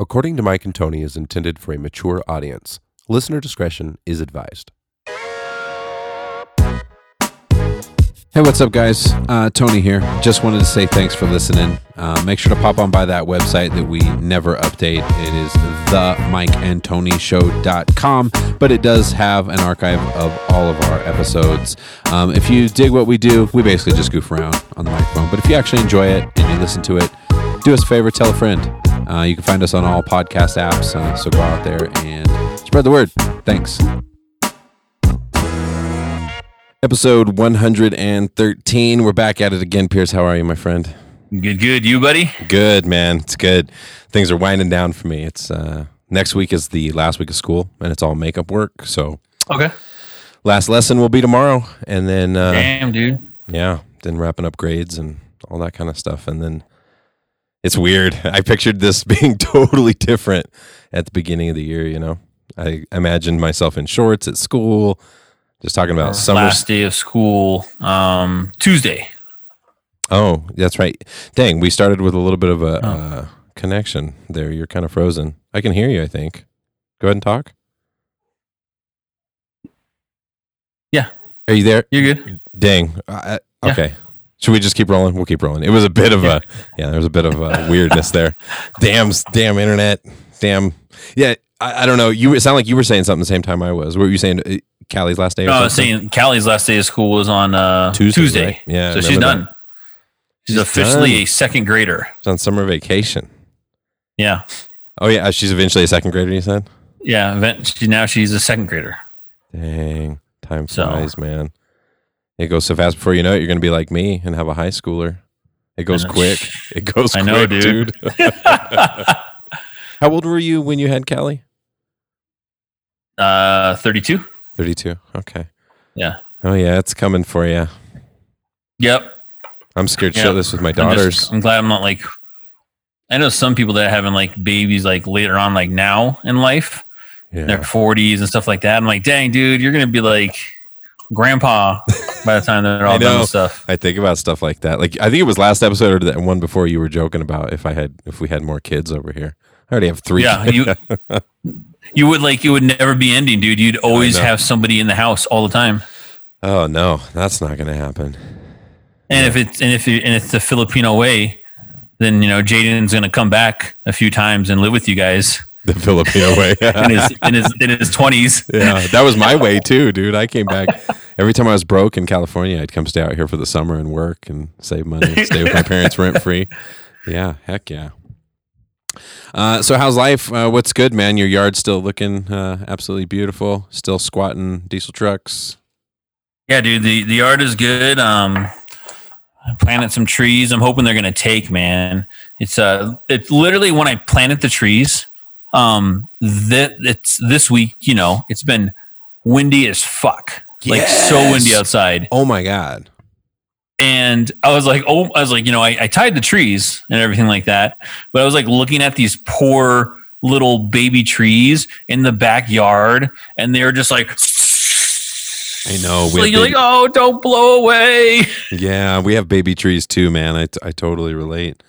According to Mike and Tony, is intended for a mature audience. Listener discretion is advised. Hey, what's up, guys? Uh, Tony here. Just wanted to say thanks for listening. Uh, make sure to pop on by that website that we never update. It is themikeandtonyshow.com, but it does have an archive of all of our episodes. Um, if you dig what we do, we basically just goof around on the microphone. But if you actually enjoy it and you listen to it, do us a favor, tell a friend. Uh, you can find us on all podcast apps, uh, so go out there and spread the word. Thanks. Episode 113. We're back at it again. Pierce, how are you, my friend? Good, good. You, buddy? Good, man. It's good. Things are winding down for me. It's uh, next week is the last week of school, and it's all makeup work. So Okay. last lesson will be tomorrow, and then uh, Damn, dude. yeah, then wrapping up grades and all that kind of stuff, and then it's weird. I pictured this being totally different at the beginning of the year. You know, I imagined myself in shorts at school, just talking about summer. Last day of school, um, Tuesday. Oh, that's right. Dang, we started with a little bit of a Oh. uh, connection there. You're kind of frozen. I can hear you. I think. Go ahead and talk. Yeah. Are you there? You're good. Dang. Okay. Yeah. Should we just keep rolling? We'll keep rolling. It was a bit of a yeah. There was a bit of a weirdness there. Damn, damn internet. Damn. Yeah. I, I don't know. You it sound like you were saying something the same time I was. What were you saying? Uh, Callie's last day. No, I was saying Callie's last day of school was on uh, Tuesday, Tuesday. right? Yeah, So she's done. She's, She's officially done. a second grader. She's on summer vacation. Yeah. Oh yeah, she's eventually a second grader. You said. Yeah. Event, she, now she's a second grader. Dang, time So- flies, man. It goes so fast. Before you know it, you're going to be like me and have a high schooler. It goes quick. It goes I quick, know, dude. dude. How old were you when you had Callie? uh, 32. 32. Okay. Yeah. Oh yeah, it's coming for you. Yep. I'm scared Yeah. shitless with my I'm, daughters. just, I'm glad I'm not like, I know some people that are having like babies like later on, like now in life. yeah. their 40s and stuff like that. I'm like, dang, dude, you're gonna be like grandpa by the time they're all done with stuff. I think about stuff like that. Like I think it was last episode or the one before you were joking about if I had if we had more kids over here. I already have three. Yeah, you you would like it would never be ending, dude. You'd always have somebody in the house all the time. oh no, that's not going to happen. And if it's and if you, and it's the Filipino way, then you know Jaden's gonna come back a few times and live with you guys The Filipino way. in his in his in his twenties. yeah, that was my way too, dude. I came back every time I was broke in California. I'd come stay out here for the summer and work and save money, stay with my parents rent free. Yeah, heck yeah. Uh, so how's life? Uh, what's good, man? Your yard's still looking uh, absolutely beautiful. Still squatting diesel trucks. Yeah, dude, the the art is good. Um, I planted some trees. I'm hoping they're gonna take, man. It's uh, it's literally when I planted the trees. Um, that it's this week. You know, it's been windy as fuck, like so windy outside. Oh my god. And I was like, oh, I was like, you know, I, I tied the trees and everything like that. But I was like looking at these poor little baby trees in the backyard, and they're just like. I know, we So you're like, oh, don't blow away. Yeah, we have baby trees too, man. I, I totally relate.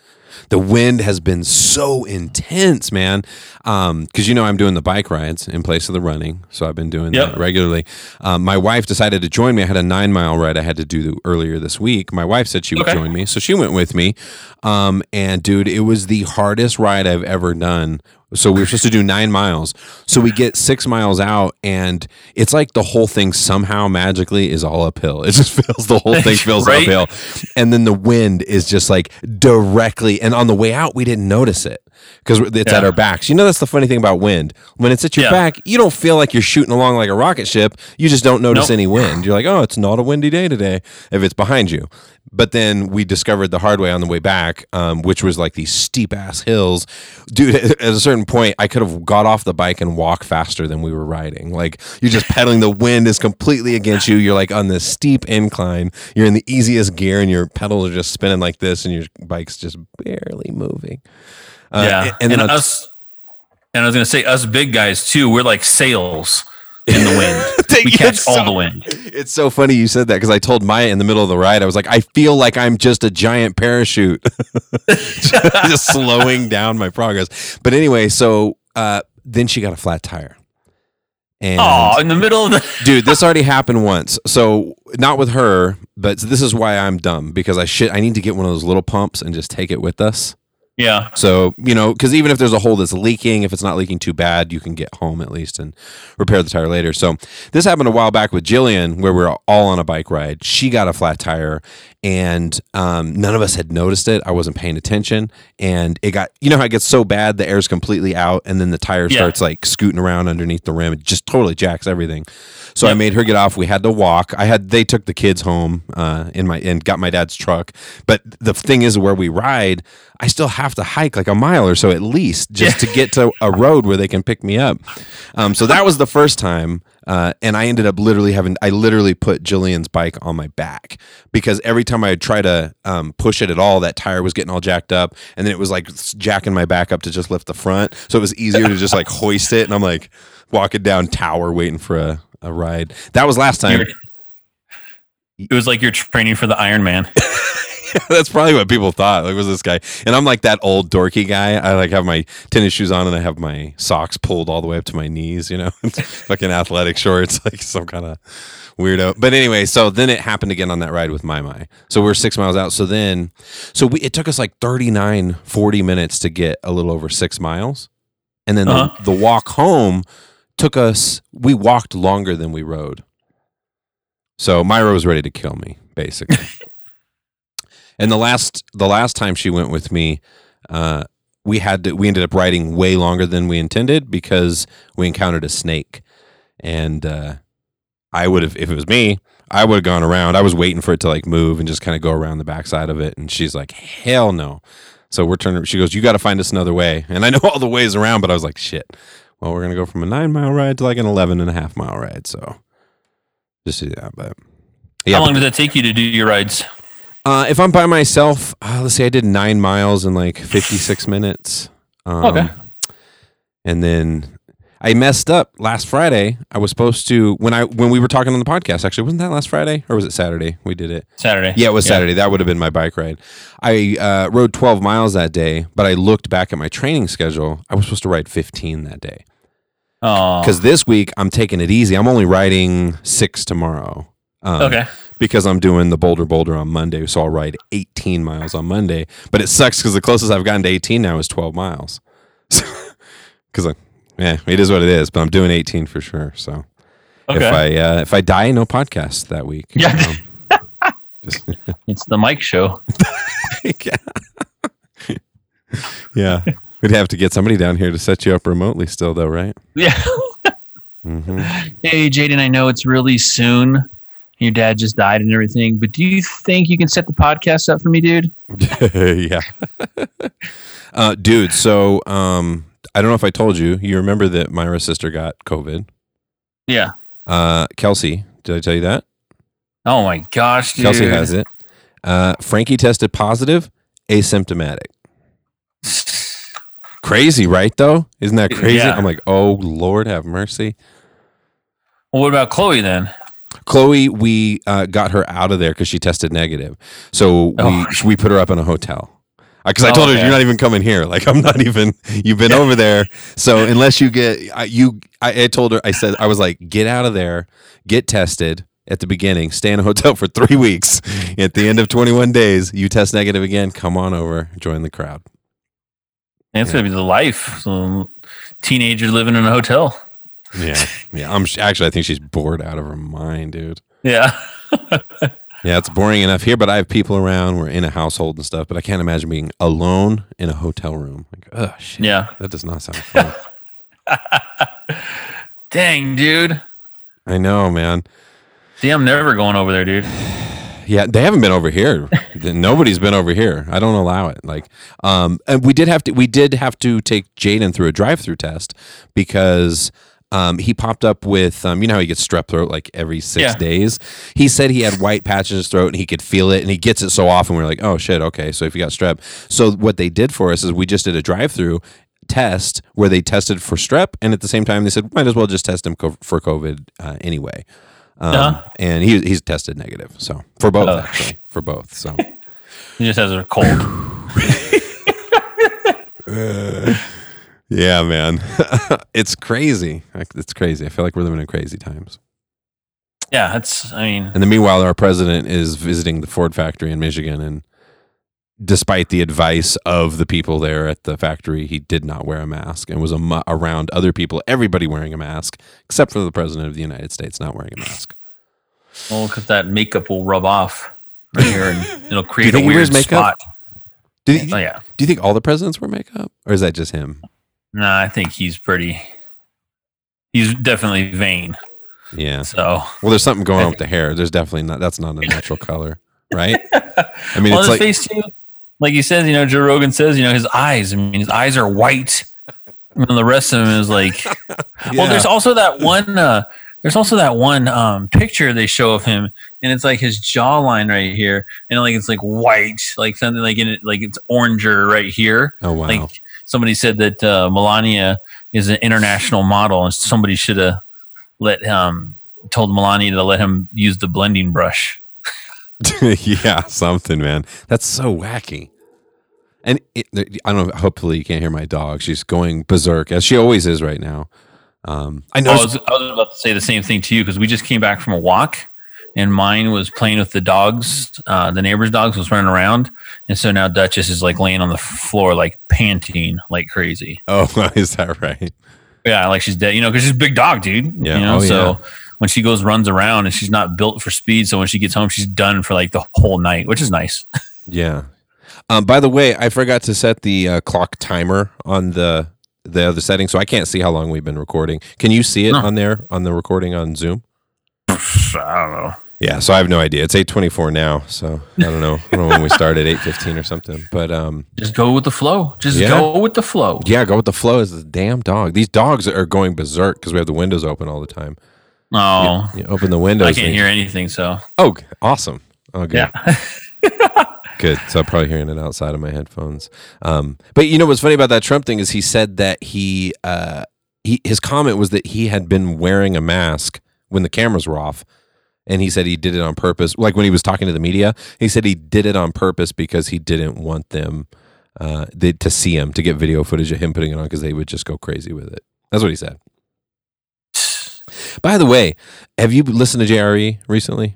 The wind has been so intense, man. Um, because you know I'm doing the bike rides in place of the running, so I've been doing Yep. that regularly. Um, my wife decided to join me. I had a nine mile ride I had to do earlier this week. My wife said she would Okay. join me, so she went with me. Um, and dude, it was the hardest ride I've ever done. So we were supposed to do nine miles. So we get six miles out, and it's like the whole thing somehow magically is all uphill. It just feels the whole thing feels Right? uphill. And then the wind is just like directly. And on the way out, we didn't notice it because it's at our backs. You know, that's the funny thing about wind. When it's at your Yeah. back, you don't feel like you're shooting along like a rocket ship. You just don't notice Nope. any wind. You're like, oh, it's not a windy day today if it's behind you. But then we discovered the hard way on the way back, um, which was like these steep ass hills. Dude, at a certain point, I could have got off the bike and walked faster than we were riding. Like you're just pedaling, the wind is completely against you. You're like on this steep incline. You're in the easiest gear, and your pedals are just spinning like this, and your bike's just barely moving. Uh, yeah, and and, on- us, and I was gonna say us big guys too. We're like sails. in the wind. we catch It's all so- the wind. It's so funny you said that because I told Maya in the middle of the ride, I was like, I feel like I'm just a giant parachute, just slowing down my progress. But anyway, so uh, then she got a flat tire. And Oh, in the middle of the. dude, this already happened once. So not with her, but this is why I'm dumb because I should I need to get one of those little pumps and just take it with us. Yeah. So, you know, because even if there's a hole that's leaking, if it's not leaking too bad, you can get home at least and repair the tire later. So, this happened a while back with Jillian, where we were all on a bike ride. She got a flat tire, and um, none of us had noticed it. I wasn't paying attention. And it got, you know, how it gets so bad, the air's completely out, and then the tire Yeah. starts like scooting around underneath the rim. It just totally jacks everything. So I made her get off. We had to walk. I had they took the kids home uh, in my and got my dad's truck. But the thing is, where we ride, I still have to hike like a mile or so at least just to get to a road where they can pick me up. Um, so that was the first time, uh, and I ended up literally having I literally put Jillian's bike on my back because every time I would try to um, push it at all, that tire was getting all jacked up, and then it was like jacking my back up to just lift the front. So it was easier to just like hoist it, and I'm like walking down tower waiting for a, a ride. That was last time. It was like you're training for the Iron Man. That's probably what people thought. Like, was this guy? And I'm like that old dorky guy. I like have my tennis shoes on and I have my socks pulled all the way up to my knees. You know, fucking athletic shorts, like some kind of weirdo. But anyway, so then it happened again on that ride with my my. So we're six miles out. So then, so we it took us like 39, 40 minutes to get a little over six miles, and then Uh-huh. the, the walk home took us. We walked longer than we rode. So Myra was ready to kill me, basically. And the last the last time she went with me, uh, we had to, we ended up riding way longer than we intended because we encountered a snake, and uh, I would have if it was me, I would have gone around. I was waiting for it to like move and just kind of go around the backside of it, and she's like, "Hell no!" So we're turning. She goes, "You got to find us another way," and I know all the ways around, but I was like, "Shit." Well, we're gonna go from a nine mile ride to like an 11 and a half mile ride. So just do that, but yeah, How long does that take you to do your rides? Uh, if I'm by myself, uh, let's say I did nine miles in like 56 minutes. Um, Okay. And then I messed up last Friday. I was supposed to when I when we were talking on the podcast. Actually, wasn't that last Friday or was it Saturday? We did it. Saturday. Yeah, it was Saturday. That would have been my bike ride. I uh, rode 12 miles that day, but I looked back at my training schedule. I was supposed to ride 15 that day Oh. because this week I'm taking it easy. I'm only riding six tomorrow. Um, Okay. because I'm doing the Bolder Boulder on Monday, so I'll ride 18 miles on Monday. But it sucks because the closest I've gotten to 18 now is 12 miles. Because yeah, it is what it is. But I'm doing 18 for sure. So Okay. if I uh, if I die, no podcast that week. Yeah. Um, just, it's the Mike show. yeah, we'd have to get somebody down here to set you up remotely still, though, right? Yeah. hmm hey, Jaden, I know it's really soon. Your dad just died and everything, but do you think you can set the podcast up for me, dude? yeah, uh, dude. So um, I don't know if I told you. You remember that Myra's sister got COVID. Yeah. Uh, Kelsey, did I tell you that? Oh my gosh, dude. Kelsey has it. Uh, Frankie tested positive, asymptomatic. Crazy, right? Though, isn't that crazy? Yeah. I'm like, oh Lord, have mercy. Well, what about Chloe then? Chloe, we uh, got her out of there because she tested negative. So Oh. we we put her up in a hotel. Because I Oh, told her okay. you're not even coming here. Like I'm not even. You've been over there. So unless you get I, you, I, I told her. I said I was like, get out of there, get tested at the beginning, stay in a hotel for three weeks. At the end of 21 days, you test negative again. Come on over, join the crowd. It's gonna be the life. So, teenager living in a hotel. Yeah, yeah. I'm actually. I think she's bored out of her mind, dude. Yeah. Yeah, it's boring enough here, but I have people around. We're in a household and stuff, but I can't imagine being alone in a hotel room. Like, oh shit. Yeah. That does not sound fun. Dang, dude. I know, man. See, I'm never going over there, dude. Yeah, they haven't been over here. Nobody's been over here. I don't allow it. Like, um, and we did have to. We did have to take Jaden through a drive-through test because um, he popped up with, um, you know, how he gets strep throat like every six Yeah. days. He said he had white patches in his throat and he could feel it, and he gets it so often. We're like, oh shit, okay. So if you got strep, so what they did for us is we just did a drive-through. test where they tested for strep, and at the same time they said might as well just test him co- for COVID uh, anyway. Um, Uh-huh. And he he's tested negative, so for both Oh. actually for both. So He just has a cold. yeah, man, it's crazy. It's crazy. I feel like we're living in crazy times. yeah, it's. I mean, And then meanwhile, our president is visiting the Ford factory in Michigan, and despite the advice of the people there at the factory, he did not wear a mask and was am- around other people, everybody wearing a mask, except for the president of the United States not wearing a mask. well, because that makeup will rub off right here, and it'll create a weird makeup? spot. Do you, Oh yeah. do you think all the presidents wear makeup, or is that just him? No, I think he's pretty. He's definitely vain. Yeah. So, Well, there's something going on with the hair. There's definitely not. That's not a natural color, right? I mean, well, it's his like face too. Like he says, you know, Joe Rogan says, you know, his eyes. I mean, his eyes are white, and the rest of him is like. Well, there's also that one. Uh, there's also that one um, picture they show of him, and it's like his jawline right here, and like it's like white, like something like in it, like it's oranger right here. oh wow. Like somebody said that uh, Melania is an international model, and somebody should have let um told Melania to let him use the blending brush. yeah, something, man. That's so wacky. And it, I don't know. Hopefully, you can't hear my dog. She's going berserk as she always is right now. Um, I know. I was, I was about to say the same thing to you because we just came back from a walk, and mine was playing with the dogs. Uh, the neighbor's dogs was running around, and so now Duchess is like laying on the floor, like panting like crazy. oh, is that right? Yeah, like she's dead. You know, because she's a big dog, dude. Yeah. You know, Oh, so yeah. when she goes runs around and she's not built for speed, so when she gets home, she's done for like the whole night, which is nice. Yeah. Um, by the way, I forgot to set the uh, clock timer on the the other setting, so I can't see how long we've been recording. Can you see it No. on there on the recording on Zoom? I don't know. Yeah, so I have no idea. It's eight twenty four now, so I don't know. I don't know when we started eight fifteen or something. But um, Just go with the flow. Just Yeah. go with the flow. yeah, go with the flow. Is the damn dog? These dogs are going berserk because we have the windows open all the time. Oh, You open the windows. I can't and- hear anything. So Oh, g- awesome. Oh, good. yeah. Good. So I'm probably hearing it outside of my headphones. Um, but you know what's funny about that Trump thing is he said that he, uh, he his comment was that he had been wearing a mask when the cameras were off, and he said he did it on purpose. Like when he was talking to the media, he said he did it on purpose because he didn't want them uh, they, to see him to get video footage of him putting it on because they would just go crazy with it. That's what he said. By the way, have you listened to JRE recently?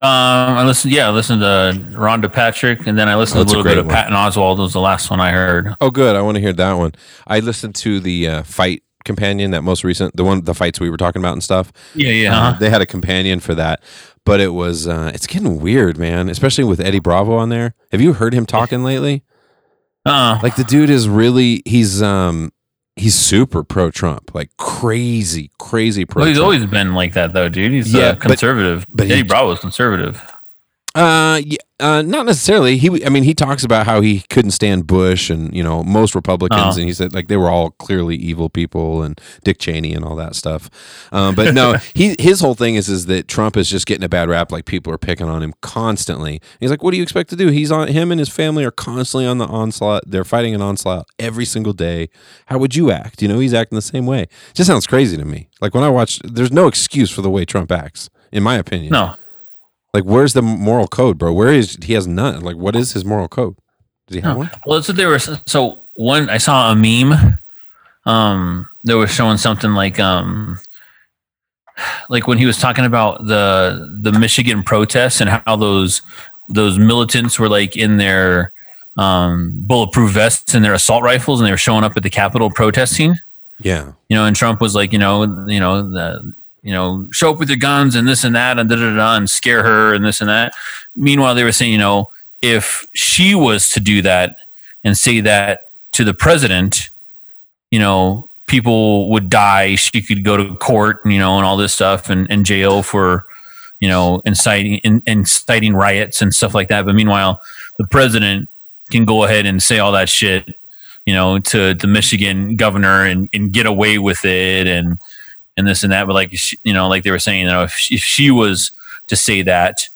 Um, I listened. Yeah, I listened to Rhonda Patrick, and then I listened Oh, a that's a little bit of one. Patton Oswalt. Was the last one I heard. Oh, good. I want to hear that one. I listened to the uh, fight companion, that most recent, the one, the fights we were talking about and stuff. Yeah, yeah. Uh, they had a companion for that, but it was, uh, it's getting weird, man. Especially with Eddie Bravo on there. Have you heard him talking lately? Uh, Like the dude is really, he's, um, he's super pro Trump, like crazy, crazy pro. well, he's always been like that, though, dude. He's Yeah, uh, but- conservative. but Eddie he- Bravo is conservative. Uh, yeah, uh, not necessarily. He, I mean, he talks about how he couldn't stand Bush and you know most Republicans, Oh. and he said like they were all clearly evil people and Dick Cheney and all that stuff. Um, but no, he his whole thing is is that Trump is just getting a bad rap. Like people are picking on him constantly. He's like, what do you expect to do? He's on him and his family are constantly on the onslaught. They're fighting an onslaught every single day. How would you act? You know, he's acting the same way. just sounds crazy to me. Like when I watch, there's no excuse for the way Trump acts, in my opinion. No, Like, where's the moral code, bro? Where is he has none? Like, what is his moral code? Does he have one? Well, that's what they were. So one, I saw a meme. Um, that was showing something like um, like when he was talking about the the Michigan protests and how those those militants were like in their um bulletproof vests and their assault rifles and they were showing up at the Capitol protesting. Yeah, You know, and Trump was like, you know, you know the. You know, show up with your guns and this and that and da da da and scare her and this and that. Meanwhile, they were saying, you know, if she was to do that and say that to the president, you know, people would die. She could go to court, you know, and all this stuff and, and jail for, you know, inciting in, inciting riots and stuff like that. But meanwhile, the president can go ahead and say all that shit, you know, to the Michigan governor and, and get away with it and and this and that. But like you know, like they were saying, you know, if she, if she was to say that,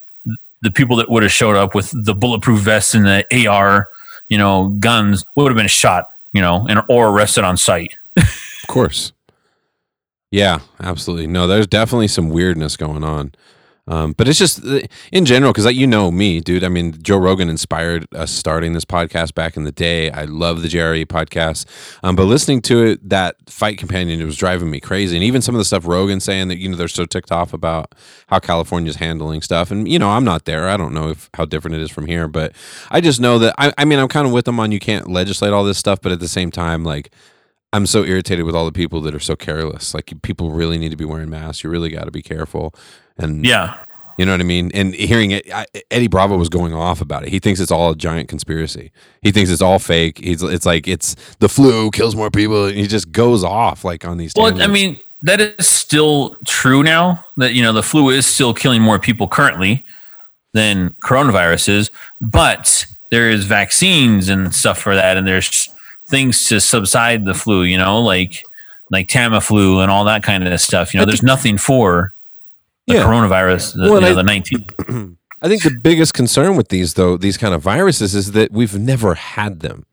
the people that would have showed up with the bulletproof vests and the AR, you know, guns would have been shot. you know, and or arrested on site. Of course. Yeah, absolutely. No, there's definitely some weirdness going on. Um, but it's just in general, because you know me, dude. I mean, Joe Rogan inspired us starting this podcast back in the day. I love the JRE podcast. Um, but listening to it, that fight companion, it was driving me crazy. And even some of the stuff Rogan saying that, you know, they're so ticked off about how California's handling stuff. And, you know, I'm not there. I don't know if how different it is from here. But I just know that, I, I mean, I'm kind of with them on you can't legislate all this stuff. But at the same time, like, I'm so irritated with all the people that are so careless. Like people really need to be wearing masks. You really got to be careful. And Yeah. you know what I mean? And hearing it, I, Eddie Bravo was going off about it. He thinks it's all a giant conspiracy. He thinks it's all fake. He's it's like it's the flu kills more people. And he just goes off like on these. Well, I mean, that is still true now that, you know, the flu is still killing more people currently than coronavirus is, but there is vaccines and stuff for that. And there's things to subside the flu, you know, like, like Tamiflu and all that kind of stuff. You know, there's nothing for the Yeah. coronavirus, the, Well, you know, I- the 19. I think the biggest concern with these though, these kind of viruses, is that we've never had them.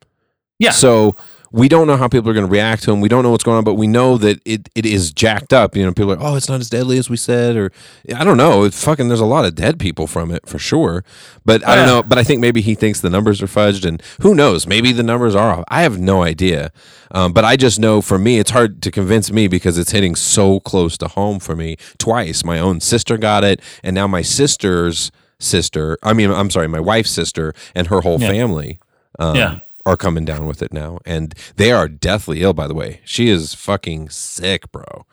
Yeah. So we don't know how people are going to react to him. We don't know what's going on, but we know that it, it is jacked up. You know, people are, oh, it's not as deadly as we said, or I don't know. It fucking, there's a lot of dead people from it for sure. But I don't know. But I think maybe he thinks the numbers are fudged, and who knows? Maybe the numbers are off. I have no idea. Um, but I just know for me, it's hard to convince me because it's hitting so close to home for me twice. My own sister got it, and now my sister's sister, I mean, I'm sorry, my wife's sister and her whole Yeah. family. Um, Yeah. Are coming down with it now, and they are deathly ill. By the way, she is fucking sick, bro.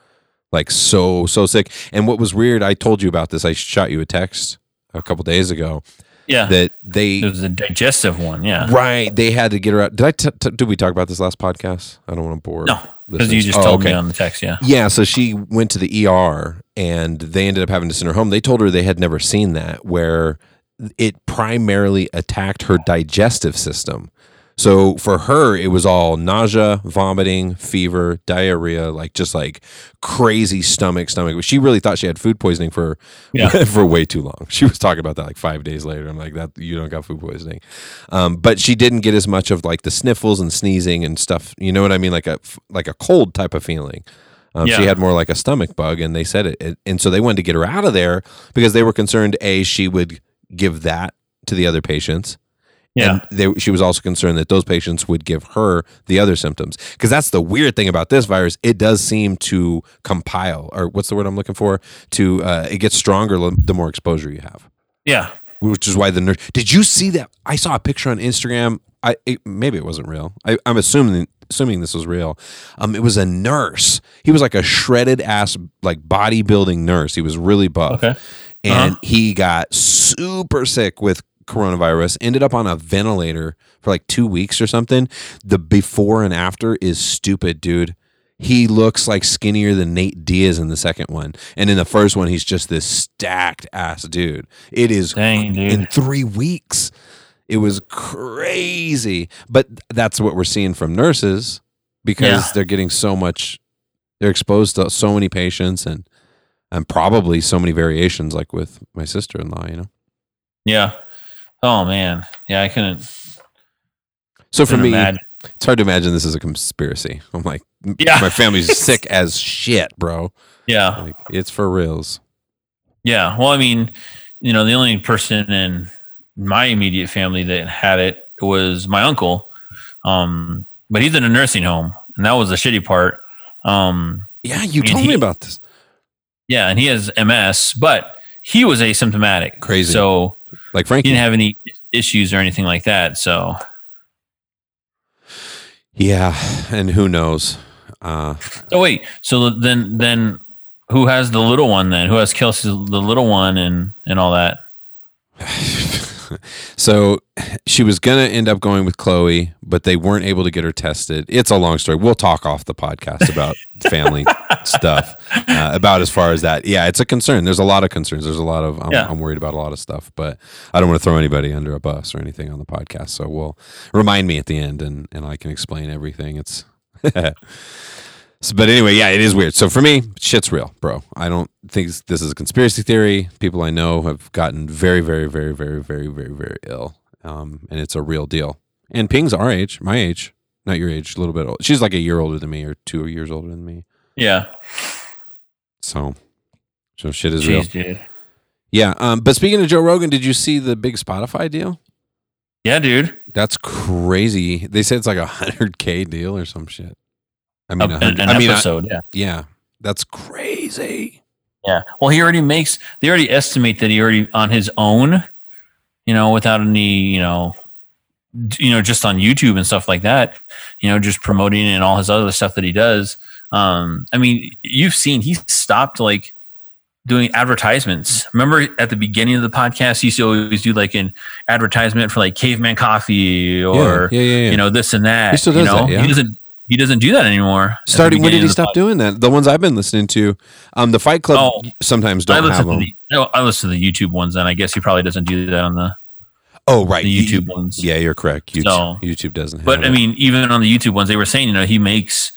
Like so so sick. And what was weird, I told you about this. I shot you a text a couple days ago Yeah. that they it was a digestive one. Yeah. right they had to get her out. Did I t- t- did we talk about this last podcast? I don't want to bore. No, because you just Oh, told okay. me on the text. Yeah. Yeah, so she went to the ER and they ended up having to send her home. They told her they had never seen that, where it primarily attacked her digestive system. So for her, it was all nausea, vomiting, fever, diarrhea, like just like crazy stomach, stomach. She really thought she had food poisoning for Yeah. for way too long. She was talking about that like five days later. I'm like, that you don't got food poisoning, um, but she didn't get as much of like the sniffles and sneezing and stuff. You know what I mean? Like a like a cold type of feeling. Um, She had more like a stomach bug, and they said it, it, and so they wanted to get her out of there because they were concerned. A, she would give that to the other patients, Yeah. and they, she was also concerned that those patients would give her the other symptoms. Because that's the weird thing about this virus; it does seem to compile, or what's the word I'm looking for? To uh, it gets stronger the more exposure you have yeah. which is why the nurse. Did you see that? I saw a picture on Instagram. I it, maybe it wasn't real. I, I'm assuming assuming this was real. Um, it was a nurse. He was like a shredded ass, like bodybuilding nurse. He was really buff, Okay. and Uh-huh. he got super sick with coronavirus. Ended up on a ventilator for like two weeks or something. The before and after is stupid, dude. He looks like skinnier than Nate Diaz in the second one, and in the first one, he's just this stacked ass dude. It is Dang, dude. in three weeks. It was crazy. But that's what we're seeing from nurses because Yeah. they're getting so much, they're exposed to so many patients and and probably so many variations, like with my sister in law, you know? yeah. Oh man. Yeah, I couldn't. So for couldn't me, imagine. it's hard to imagine this is a conspiracy. I'm like, Yeah. my family's sick as shit, bro. Yeah. Like, it's for reals. Yeah. Well, I mean, you know, the only person in my immediate family that had it was my uncle. Um, but he's in a nursing home, and that was the shitty part. Um, Yeah, you told me about this. yeah, and he has MS, but he was asymptomatic. Crazy. So Like he didn't have any issues or anything like that. So yeah, and who knows? Uh, Oh wait, so then then who has the little one then? Who has Kelsey the little one and and all that? so she was gonna end up going with Chloe, but they weren't able to get her tested. It's a long story. We'll talk off the podcast about family stuff. Uh, about as far as that, yeah, it's a concern. There's a lot of concerns. There's a lot of. I'm, Yeah. I'm worried about a lot of stuff, but I don't want to throw anybody under a bus or anything on the podcast. So we'll remind me at the end, and and I can explain everything. It's. So, but anyway, yeah, it is weird. So for me, shit's real, bro. I don't think this is a conspiracy theory. People I know have gotten very, very, very, very, very, very, very ill, um, and it's a real deal. And Ping's our age, my age, not your age, a little bit old. She's like a year older than me or two years older than me. Yeah. So, so shit is real. Dude. Yeah. Um, but speaking of Joe Rogan, did you see the big Spotify deal? Yeah, dude. That's crazy. They said it's like a hundred k deal or some shit. I mean, an, an I mean, I- episode. yeah. yeah, that's crazy. Yeah. Well, he already makes. They already estimate that he already on his own. You know, without any, you know, you know, just on YouTube and stuff like that. You know, just promoting and all his other stuff that he does. Um, I mean, you've seen he stopped like doing advertisements. Remember at the beginning of the podcast, he used to always do like an advertisement for like Caveman Coffee or yeah, yeah, yeah. you know this and that. He still you does know? that, yeah. He doesn't. He doesn't do that anymore. Starting when did he stop doing that? The ones I've been listening to, um, the Fight Club Oh. sometimes don't have them. the no, I listen to the YouTube ones, and I guess he probably doesn't do that on the, oh, right, the You- YouTube ones. Yeah, you're correct. YouTube, So- YouTube doesn't. Have But I it. mean, even on the YouTube ones, they were saying, you know, he makes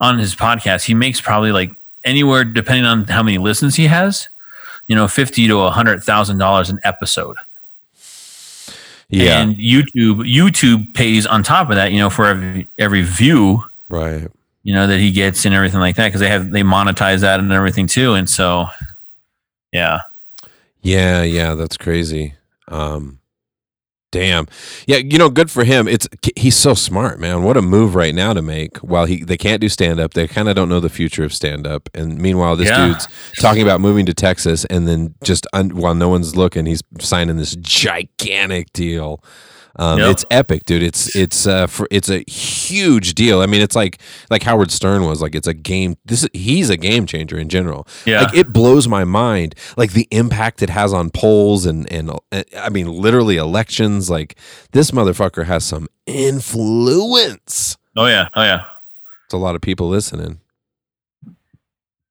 on his podcast, he makes probably like anywhere, depending on how many listens he has, you know, fifty to a hundred thousand dollars an episode. yeah, And YouTube, YouTube pays on top of that, you know, for every every view, right. you know, that he gets and everything like that, because they have they monetize that and everything too. And so, yeah, Yeah, yeah, that's crazy. Um, damn. Yeah, you know, good for him. It's he's so smart, man. What a move right now to make. While he they can't do stand up, they kind of don't know the future of stand up. And meanwhile, this Yeah. dude's talking about moving to Texas, and then just un, while no one's looking, he's signing this gigantic deal. Um, Yep. It's epic, dude. It's it's uh for it's a huge deal. I mean, it's like like Howard Stern was like it's a game. This is, he's a game changer in general. Yeah. like it blows my mind. Like the impact it has on polls and and uh, I mean literally elections. Like this motherfucker has some influence. oh yeah, oh yeah, It's a lot of people listening.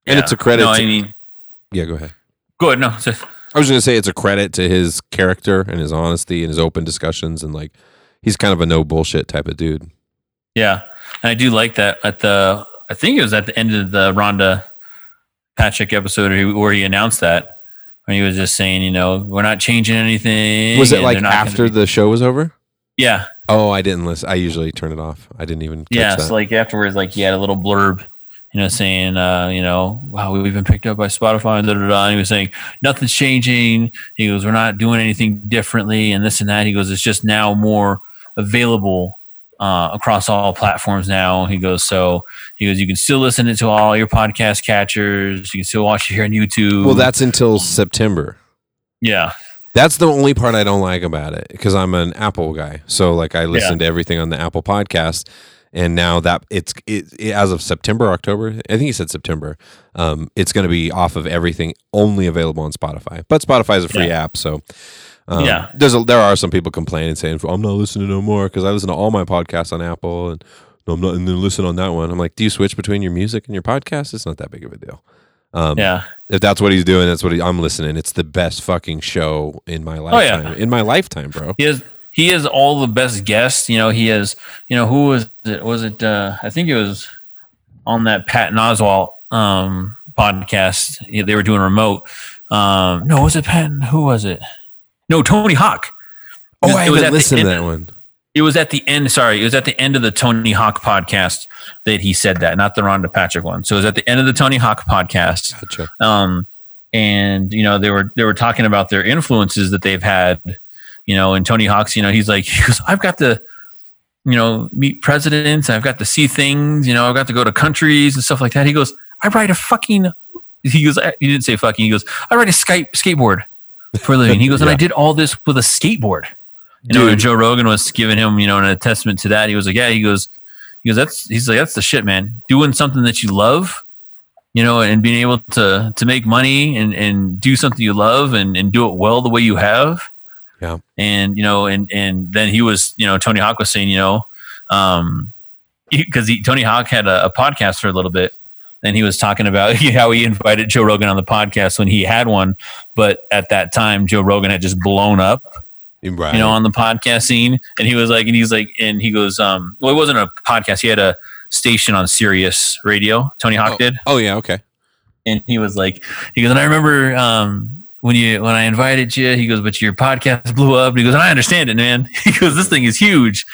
And Yeah. it's a credit. No, to- I mean, yeah, go ahead. go ahead. No, I was going to say it's a credit to his character and his honesty and his open discussions and like he's kind of a no bullshit type of dude. Yeah, and I do like that at the. I think it was at the end of the Rhonda Patrick episode where he, where he announced that when he was just saying, you know, we're not changing anything. Was it like after be- the show was over? Yeah, Oh, I didn't listen. I usually turn it off. I didn't even catch yeah. that. So like afterwards, like he had a little blurb, you know, saying, uh, you know, wow, we've been picked up by Spotify, and da da da. And he was saying nothing's changing. He goes, we're not doing anything differently, and this and that. He goes, it's just now more available uh, across all platforms now. He goes, so he goes, you can still listen to all your podcast catchers. You can still watch it here on YouTube. well, that's until September. yeah, That's the only part I don't like about it because I'm an Apple guy. So like I listen to everything on the Apple podcast, and now that it's it, it- as of September, October. I think he said September. Um, it's going to be off of everything, only available on Spotify. But Spotify is a free Yeah. app, so. Um, Yeah. there's a, there are some people complaining saying I'm not listening no more because I listen to all my podcasts on Apple and no, I'm not and then listen on that one. I'm like, do you switch between your music and your podcast? It's not that big of a deal. Um, yeah, if that's what he's doing, that's what he, I'm listening. It's the best fucking show in my Oh, yeah. lifetime. In my lifetime, bro. he has he has all the best guests. You know, he has you know who was it? Was it? Uh, I think it was on that Pat Oswalt um, podcast. Yeah, they were doing remote. Um, no, was it Pat? Who was it? No, Tony Hawk. Oh, It I was haven't listened to that one. It was at the end. Sorry, it was at the end of the Tony Hawk podcast that he said that, not the Rhonda Patrick one. So it was at the end of the Tony Hawk podcast. Gotcha. um, and you know they were they were talking about their influences that they've had you know and tony hawk's you know he's like he goes i've got to you know meet presidents. I've got to see things you know i've got to go to countries and stuff like that. He goes i ride a fucking he goes he didn't say fucking he goes i ride a skype skateboard for a living. He goes and i did all this with a skateboard. You know Dude. joe rogan was giving him you know an testament to that. He was like yeah he goes he goes that's he's like that's the shit man. Doing something that you love you know, and being able to to make money and and do something you love and and do it well the way you have. Yeah. And you know, and and then he was, you know, Tony Hawk was saying, you know, um, because he, Tony Hawk had a, a podcast for a little bit, and he was talking about how he invited Joe Rogan on the podcast when he had one, but at that time Joe Rogan had just blown up Right. you know, on the podcast scene. And he was like, and he's like, and he goes, um, well, it wasn't a podcast. He had a station on Sirius Radio. Tony Hawk did, oh yeah. Okay. and he was like, he goes, and I remember um, when you when I invited you, he goes, but your podcast blew up. And he goes, I understand it, man. He goes, this thing is huge.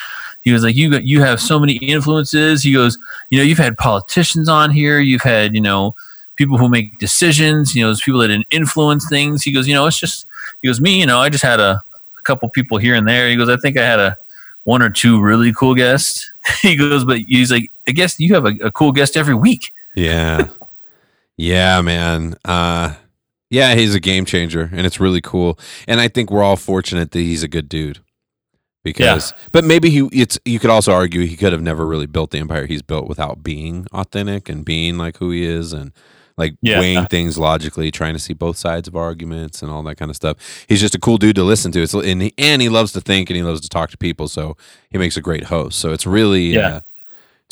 he was like, you got, you have so many influences. He goes, you know, you've had politicians on here. You've had, you know, people who make decisions. You know, there's people that influence things. He goes, you know, it's just. He goes, me, you know, I just had a, a couple people here and there. He goes, I think I had a one or two really cool guests. he goes, but he's like, I guess you have a, a cool guest every week. Yeah. yeah, man. Uh yeah, he's a game changer and it's really cool. And I think we're all fortunate that he's a good dude. Because but maybe he it's you could also argue he could have never really built the empire he's built without being authentic and being like who he is and like Yeah. weighing things logically, trying to see both sides of arguments and all that kind of stuff. He's just a cool dude to listen to. It's and he, and he loves to think and he loves to talk to people, so he makes a great host. So it's really Yeah. uh,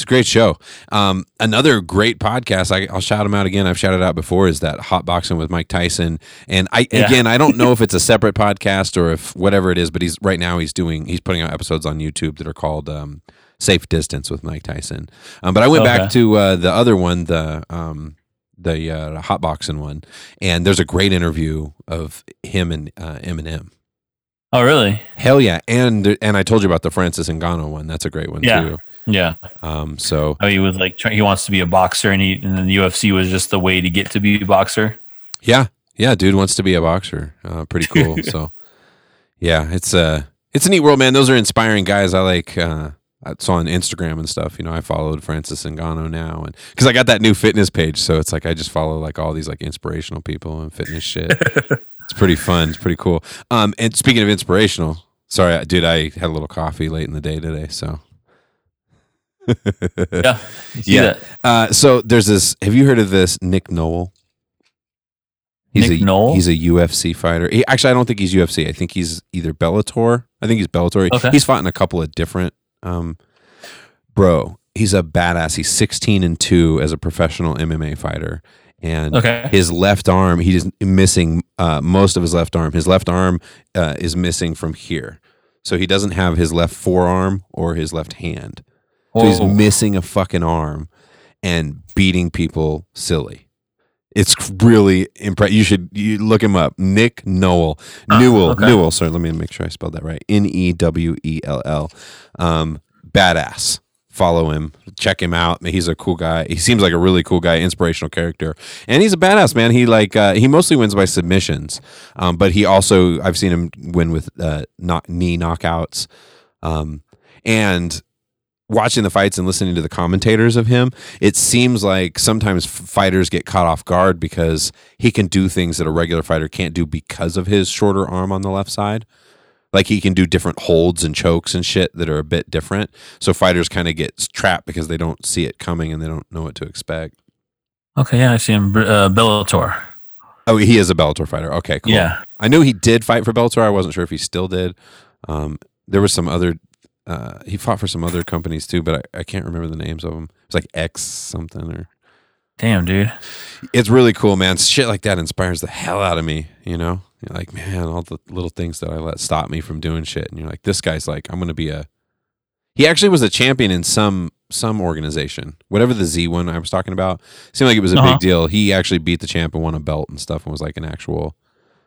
it's a great show. Um, another great podcast. I, I'll shout him out again. I've shouted out before. Is that Hot Boxing with Mike Tyson? And I Yeah. again, I don't know if it's a separate podcast or if whatever it is, but he's right now he's doing he's putting out episodes on YouTube that are called um, Safe Distance with Mike Tyson. Um, but I went back to uh, the other one, the um, the uh, Hot Boxing one, and there's a great interview of him and uh, Eminem. Oh, really? Hell yeah! And and I told you about the Francis and Ngannou one. That's a great one Yeah. too. Yeah. Um, so How he was like, he wants to be a boxer, and he and then the UFC was just the way to get to be a boxer. Yeah, yeah, dude wants to be a boxer. Uh, pretty cool. so, yeah, it's uh it's a neat world, man. Those are inspiring guys. I like. Uh, I saw on Instagram and stuff. You know, I followed Francis Ngannou now, and because I got that new fitness page, so it's like I just follow like all these like inspirational people and fitness shit. it's pretty fun. It's pretty cool. Um, and speaking of inspirational, sorry, dude, I had a little coffee late in the day today, so. Yeah. Yeah. Uh, so there's this. Have you heard of this Nick Newell? He's Nick a, Newell? He's a UFC fighter. He, actually, I don't think he's UFC. I think he's either Bellator. I think he's Bellator. Okay. He's fought in a couple of different. Um, bro, he's a badass. He's 16 and two as a professional MMA fighter, and Okay. his left arm he's missing uh, most of his left arm. His left arm uh, is missing from here, so he doesn't have his left forearm or his left hand. So he's missing a fucking arm and beating people silly. It's really impressive. You should you look him up. Nick Newell. Ah, Newell. okay. Newell. Sorry, let me make sure I spelled that right. N E W E L L. Um, badass. Follow him. Check him out. He's a cool guy. He seems like a really cool guy, inspirational character, and he's a badass man. He like uh, he mostly wins by submissions, um, but he also I've seen him win with uh, knock, knee knockouts, um, and watching the fights and listening to the commentators of him, it seems like sometimes fighters get caught off guard because he can do things that a regular fighter can't do because of his shorter arm on the left side. Like he can do different holds and chokes and shit that are a bit different. So fighters kind of get trapped because they don't see it coming and they don't know what to expect. Okay. Yeah, I see him. Uh, Bellator. Oh, he is a Bellator fighter. Okay, cool. Yeah. I knew he did fight for Bellator. I wasn't sure if he still did. Um, there was some other. Uh, he fought for some other companies too, but I, I can't remember the names of them. It's like X something or. Damn, dude. It's really cool, man. Shit like that inspires the hell out of me. You know, you're like, man, all the little things that I let stop me from doing shit, and you're like, this guy's like, I'm gonna be a. He actually was a champion in some some organization, whatever the Z one I was talking about. Seemed like it was a Uh-huh. big deal. He actually beat the champ and won a belt and stuff, and was like an actual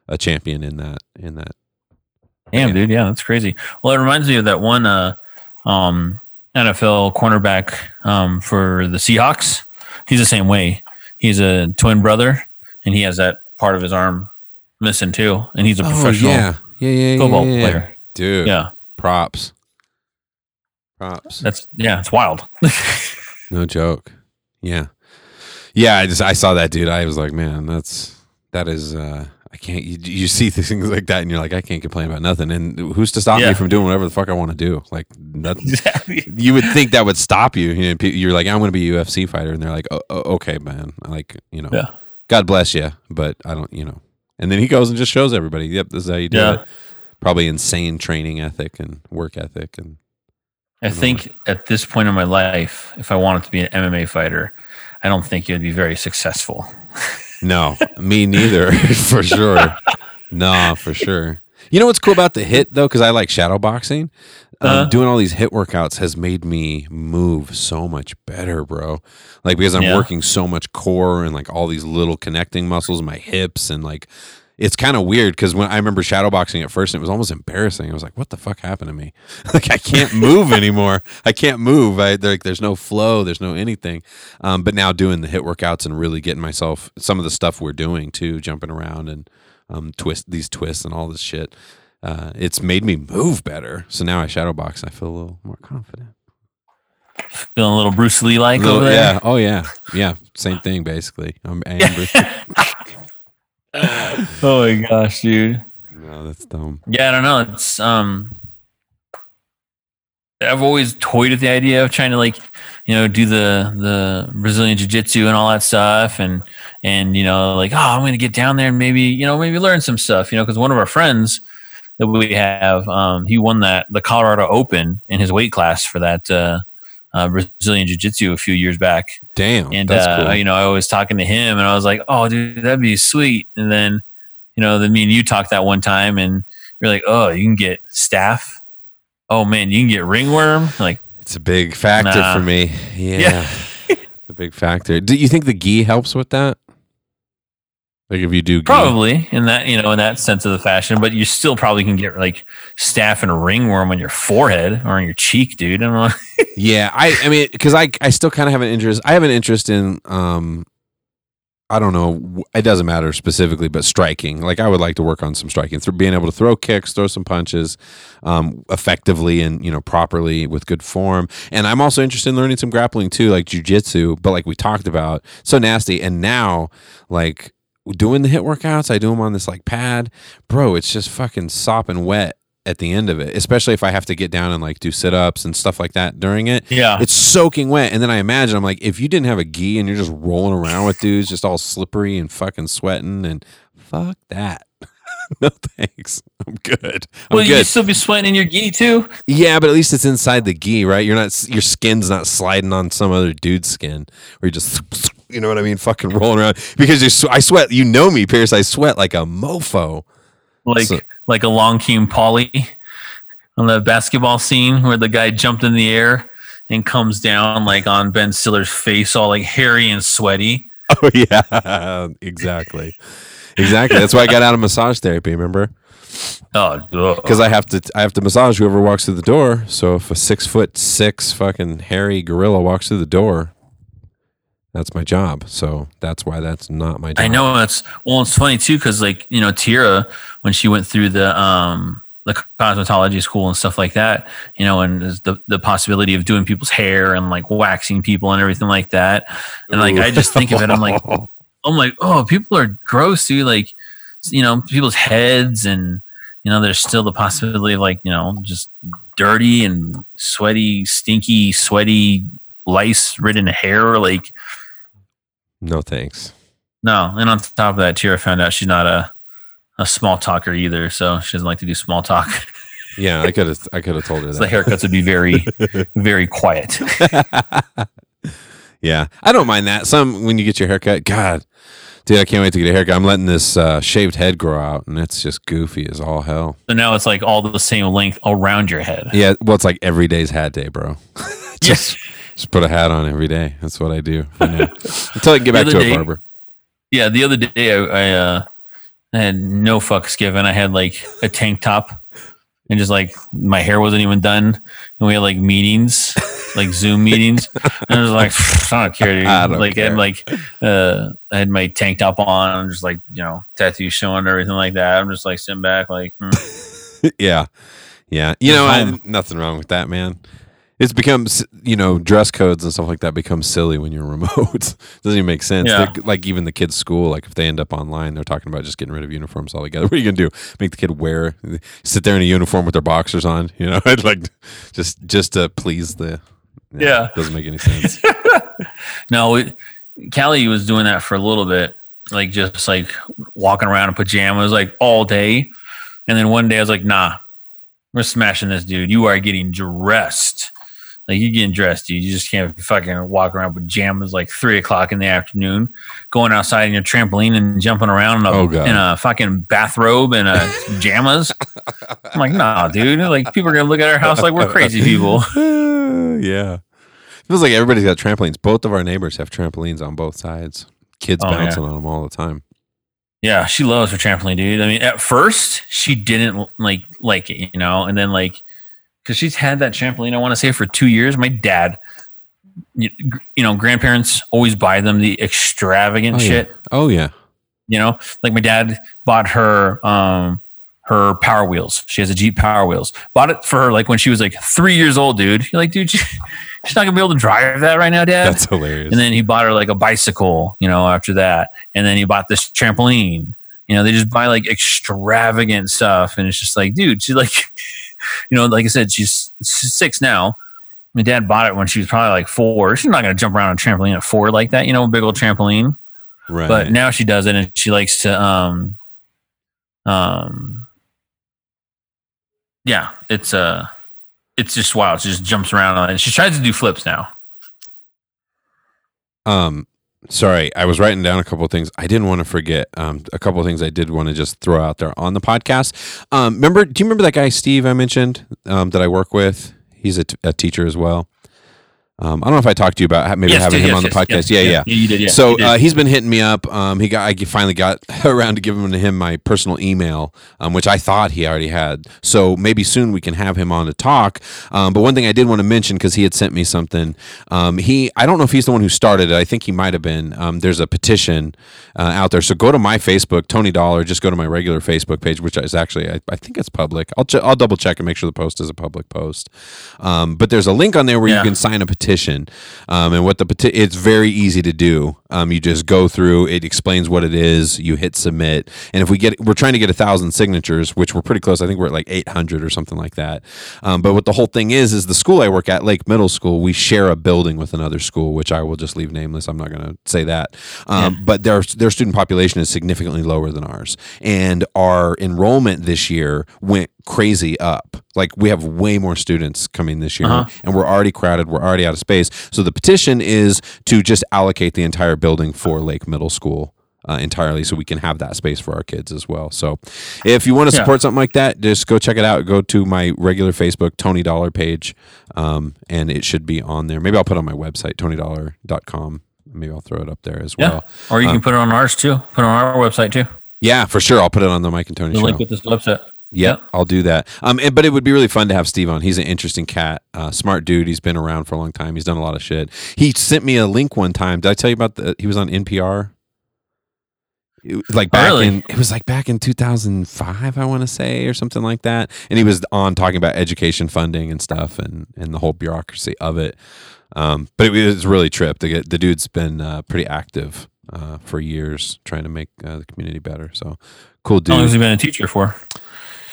a champion in that in that. Damn, Yeah. dude. Yeah, that's crazy. Well, it reminds me of that one uh, um, NFL cornerback um, for the Seahawks. He's the same way. He's a twin brother, and he has that part of his arm missing too. And he's a professional Oh, yeah, yeah, yeah, football yeah, yeah. player. dude. Yeah, props, props. that's yeah, it's wild. No joke. Yeah. Yeah, I just I saw that dude. I was like, man, that's that is uh I can't you, you see things like that and you're like, I can't complain about nothing. And who's to stop Yeah. me from doing whatever the fuck I want to do? Like that exactly. you would think that would stop you. you know, you're like, I'm going to be a UFC fighter and they're like, oh, okay, man. Like, you know. Yeah. God bless you, but I don't, you know. And then he goes and just shows everybody, yep, this is how you do Yeah. it. Probably insane training ethic and work ethic and I think at this point in my life, if I wanted to be an MMA fighter, I don't think you'd be very successful. No, me neither, for sure. No, for sure. You know what's cool about the HIIT though, because I like shadow boxing. Um, Uh-huh. doing all these HIIT workouts has made me move so much better, bro. Like because I'm Yeah. working so much core and like all these little connecting muscles my hips and like it's kind of weird because when I remember shadowboxing at first, and it was almost embarrassing. I was like, "What the fuck happened to me? like, I can't move anymore. I can't move. I like, there's no flow. There's no anything." Um, but now doing the HIIT workouts and really getting myself some of the stuff we're doing too, jumping around and um, twist these twists and all this shit. Uh, it's made me move better. So now I shadowbox. And I feel a little more confident. Feeling a little Bruce Lee like over there. yeah. Oh yeah. Yeah. Same thing basically. I'm angry. Oh my gosh, dude. no, that's dumb. Yeah, I don't know. It's um I've always toyed with the idea of trying to like, you know, do the the Brazilian jiu jitsu and all that stuff and and you know, like, oh, I'm gonna get down there and maybe, you know, maybe learn some stuff, you know, because one of our friends that we have, um, he won that the Colorado Open in his weight class for that uh, uh, Brazilian Jiu Jitsu a few years back. Damn. And that's uh, cool. you know, I was talking to him, and I was like, "Oh, dude, that'd be sweet." And then, you know, then me and you talked that one time, and you're like, "Oh, you can get staph. Oh man, you can get ringworm." Like, It's a big factor Nah. for me. Yeah. Yeah. it's a big factor. Do you think the gi helps with that? Like if you do gi? probably in that you know in that sense of the fashion, but you still probably can get like staph and ringworm on your forehead or on your cheek, dude. I don't know. Yeah, I I mean cuz I I still kind of have an interest. I have an interest in um I don't know. It doesn't matter specifically, but striking. Like I would like to work on some striking, through being able to throw kicks, throw some punches, um, effectively and you know properly with good form. And I'm also interested in learning some grappling too, like jujitsu. But like we talked about, so nasty. And now, like doing the HIIT workouts, I do them on this like pad, bro. It's just fucking sopping wet at the end of it, especially if I have to get down and like do sit ups and stuff like that during it Yeah, it's soaking wet. And then I imagine I'm like, if you didn't have a gi and you're just rolling around with dudes just all slippery and fucking sweating and fuck that. no thanks. I'm good. I'm well, you good. still be sweating in your gi too. yeah, but at least it's inside the gi, right? You're not your skin's not sliding on some other dude's skin where you just you know what I mean, fucking rolling around because you sw- I sweat. You know me, Pierce. I sweat like a mofo. like So- like Along Came Polly on the basketball scene where the guy jumped in the air and comes down like on Ben Stiller's face, all like hairy and sweaty. Oh yeah, exactly, exactly. That's why I got out of massage therapy. Remember? Oh, because I have to I have to massage whoever walks through the door. So if a six foot six fucking hairy gorilla walks through the door, that's my job. So that's why that's not my job. I know it's well, it's funny too because like you know Tira when she went through the um the cosmetology school and stuff like that, you know, and the the possibility of doing people's hair and like waxing people and everything like that, and like I just think of it, I'm like, I'm like, oh, people are gross, dude. Like, you know, people's heads, and you know, there's still the possibility of like, you know, just dirty and sweaty, stinky, sweaty, lice-ridden hair. Like, no thanks. no. And on top of that, Tira found out she's not a a small talker either, so she doesn't like to do small talk. Yeah, I could have I could have told her so the haircuts would be very, very quiet. yeah, I don't mind that. Some when you get your haircut, God, dude, I can't wait to get a haircut. I'm letting this uh, shaved head grow out, and it's just goofy as all hell. So now it's like all the same length around your head. Yeah, well, it's like every day's hat day, bro. just just put a hat on every day. That's what I do until I get back to a barber. Yeah, the other day I, I uh I had no fucks given. I had like a tank top and just like my hair wasn't even done. And we had like meetings, like Zoom meetings. And I was like, I don't care, dude. I don't like I care. had like uh I had my tank top on, I'm just like, you know, tattoos showing and everything like that. I'm just like sitting back like hmm. yeah, yeah. You know, I, nothing wrong with that, man. It's become, you know, dress codes and stuff like that become silly when you're remote. Doesn't even make sense. Yeah. Like even the kids' school, like if they end up online, they're talking about just getting rid of uniforms altogether. What are you gonna do? Make the kid wear, sit there in a uniform with their boxers on? You know, like just just to please the. Yeah. It doesn't make any sense. No, it, Callie was doing that for a little bit, like just like walking around in pajamas like all day. And then one day I was like, nah, we're smashing this dude. You are getting dressed. Like you're getting dressed, dude. You just can't fucking walk around with pajamas like three o'clock in the afternoon, going outside in your trampoline and jumping around in a, Oh, in a fucking bathrobe and uh, pajamas. I'm like, nah, dude. Like people are gonna look at our house like we're crazy people. yeah. Feels like everybody's got trampolines. Both of our neighbors have trampolines on both sides. Kids Oh, bouncing on them all the time. Yeah, she loves her trampoline, dude. I mean, at first she didn't like like it, you know, and then like because she's had that trampoline, I want to say for two years. My dad, you, you know, grandparents always buy them the extravagant Oh, yeah. shit. Oh yeah. You know, like my dad bought her um her Power Wheels. She has a Jeep Power Wheels. Bought it for her like when she was like three years old, dude. You're like, dude, she, she's not gonna be able to drive that right now, dad. That's hilarious. And then he bought her like a bicycle, you know, after that. And then he bought this trampoline. You know, they just buy like extravagant stuff. And it's just like, dude, she's like, you know, like I said, she's, six now. My dad bought it when she was probably like four. She's not going to jump around on a trampoline at four like that, you know, a big old trampoline. right. But now she does it and she likes to, um, um, yeah, it's, uh, it's just wild. She just jumps around on it. She tries to do flips now. Um, sorry, I was writing down a couple of things. I didn't want to forget um, a couple of things I did want to just throw out there on the podcast. Um, remember, do you remember that guy Steve I mentioned um, that I work with? He's a, t- a teacher as well. Um, I don't know if I talked to you about maybe Yes, having yes, him on the podcast. yes, yeah, yeah. yeah. Did, so uh, he's been hitting me up. Um, he got I finally got around to giving him my personal email, um, which I thought he already had. So maybe soon we can have him on to talk. Um, but one thing I did want to mention because he had sent me something. Um, he I don't know if he's the one who started it. I think he might have been. Um, there's a petition uh, out there. So go to my Facebook, Tony Dollar. Just go to my regular Facebook page, which is actually I, I think it's public. I'll ch- I'll double check and make sure the post is a public post. Um, but there's a link on there where Yeah. you can sign a petition. Um, and what the peti- it's very easy to do. Um, you just go through. It explains what it is. You hit submit, and if we get, we're trying to get a thousand signatures, which we're pretty close. I think we're at like eight hundred or something like that. Um, but what the whole thing is is the school I work at, Lake Middle School, we share a building with another school, which I will just leave nameless. I'm not going to say that. Um, But their their student population is significantly lower than ours, and our enrollment this year went crazy up. Like we have way more students coming this year, Uh-huh. and we're already crowded. We're already out of space. So the petition is to just allocate the entire building for Lake Middle School. Uh, entirely, so we can have that space for our kids as well. So, if you want to Yeah. support something like that, just go check it out. Go to my regular Facebook Tony Dollar page, um, and it should be on there. Maybe I'll put it on my website tonydollar.com. Maybe I'll throw it up there as Yeah. well. Or you Uh, can put it on ours too. Put it on our website too. Yeah, for sure. I'll put it on the Mike and Tony The show. link with this website. Yeah, I'll do that. Um, and- but it would be really fun to have Steve on. He's an interesting cat, uh, smart dude. He's been around for a long time. He's done a lot of shit. He sent me a link one time. Did I tell you about the? He was on NPR. It like Oh, back really? in it was like back in 2005 I want to say or something like that and he was on talking about education funding and stuff and and the whole bureaucracy of it um, but it was really trip the, the dude's been uh, pretty active uh, for years trying to make uh, the community better so cool dude How long has he been a teacher for?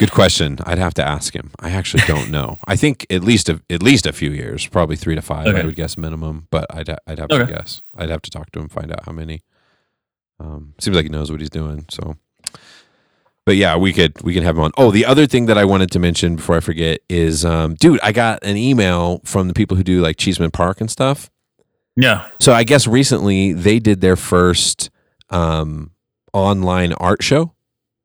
Good question. I'd have to ask him. I actually don't know. I think at least a, at least a few years, probably three to five. I would guess minimum, but I'd ha- I'd have Okay. to guess. I'd have to talk to him, find out how many. Um, seems like he knows what he's doing. So, but yeah, we could we could have him on. Oh, the other thing that I wanted to mention before I forget is, um, dude, I got an email from the people who do like Cheeseman Park and stuff. Yeah. So I guess recently they did their first um, online art show.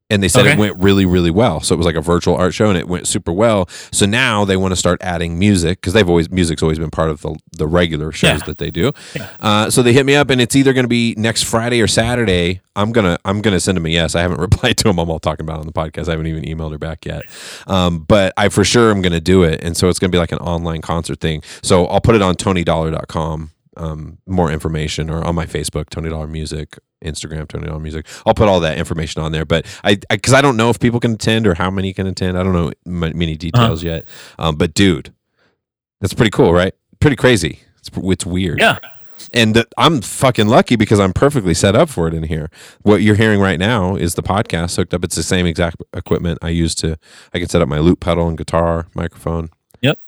And they said it went really, really well. So it was like a virtual art show, and it went super well. So now they want to start adding music because they've always music's always been part of the the regular shows Yeah. that they do. Yeah. Uh, so they hit me up, and it's either going to be next Friday or Saturday. I'm gonna I'm gonna send them a yes. I haven't replied to them. I'm all talking about on the podcast. I haven't even emailed her back yet. Um, but I for sure am gonna do it, and so it's gonna be like an online concert thing. So I'll put it on TonyDollar.com. Um, more information or on my Facebook, Tony Dollar Music, Instagram, Tony Dollar Music. I'll put all that information on there. But I, because I, don't know if people can attend or how many can attend. I don't know many details yet. Um, but dude, that's pretty cool, right? Pretty crazy. It's, it's weird. Yeah. And I'm fucking lucky because I'm perfectly set up for it in here. What you're hearing right now is the podcast hooked up. It's the same exact equipment I use to. I can set up my loop pedal and guitar, microphone. Yep.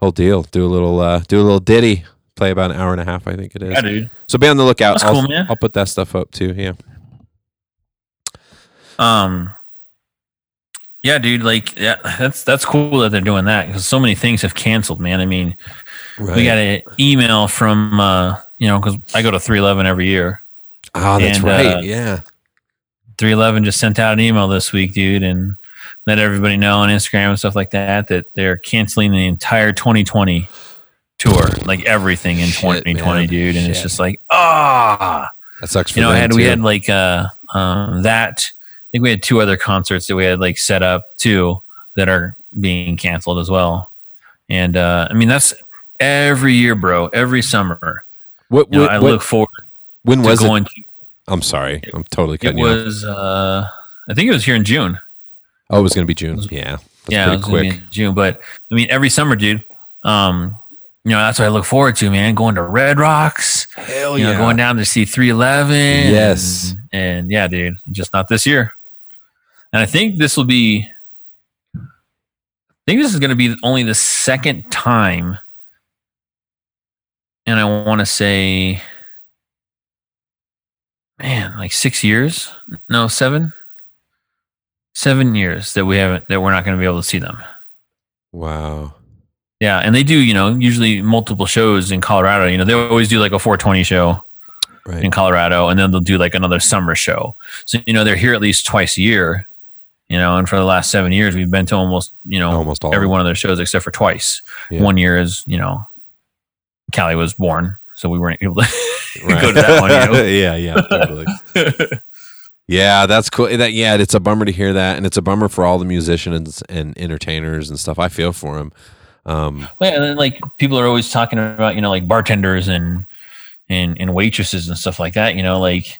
Whole deal. Do a little. Uh, do a little ditty. Play about an hour and a half. I think it is. Yeah, dude. So be on the lookout. That's I'll, cool, man. I'll put that stuff up too. Yeah. Um. Yeah, dude. Like, yeah, that's that's cool that they're doing that because so many things have canceled, man. I mean, Right. we got an email from uh, you know, because I go to three eleven every year. oh, that's and, right. uh, yeah. Three eleven just sent out an email this week, dude, and let everybody know on Instagram and stuff like that that they're canceling the entire 2020 tour, like everything in Shit, 2020, man. dude. And it's just like, ah, That sucks for you know, had we had like uh um, that I think we had two other concerts that we had like set up too that are being canceled as well. And uh, I mean that's every year, bro. Every summer, What, you know, what- I look forward when was it? going. To, I'm sorry. I'm totally it cutting you off. was uh, I think it was here in June. Oh, it was going to be June. Yeah. That's yeah, it was gonna be quick. in June. But I mean, every summer, dude. Um, you know, that's what I look forward to, man. Going to Red Rocks, Hell you know, going down to see 311. Yes. And, and yeah, dude, just not this year. And I think this will be, I think this is going to be only the second time. And I want to say, man, like six years? No, seven? Seven years that we haven't, that we're not going to be able to see them. Wow. Yeah, and they do, you know, usually multiple shows in Colorado. You know, they always do like a 420 show Right. in Colorado, and then they'll do like another summer show. So you know, they're here at least twice a year. You know, and for the last seven years, we've been to almost you know Almost all. every one of their shows except for twice. Yeah. One year is you know, Callie was born, so we weren't able to go to that one. You know? yeah, yeah, totally. yeah, that's cool. That yeah, it's a bummer to hear that, and it's a bummer for all the musicians and entertainers and stuff. I feel for them. Um, Well, and then like people are always talking about, you know, like bartenders and and and waitresses and stuff like that. You know, like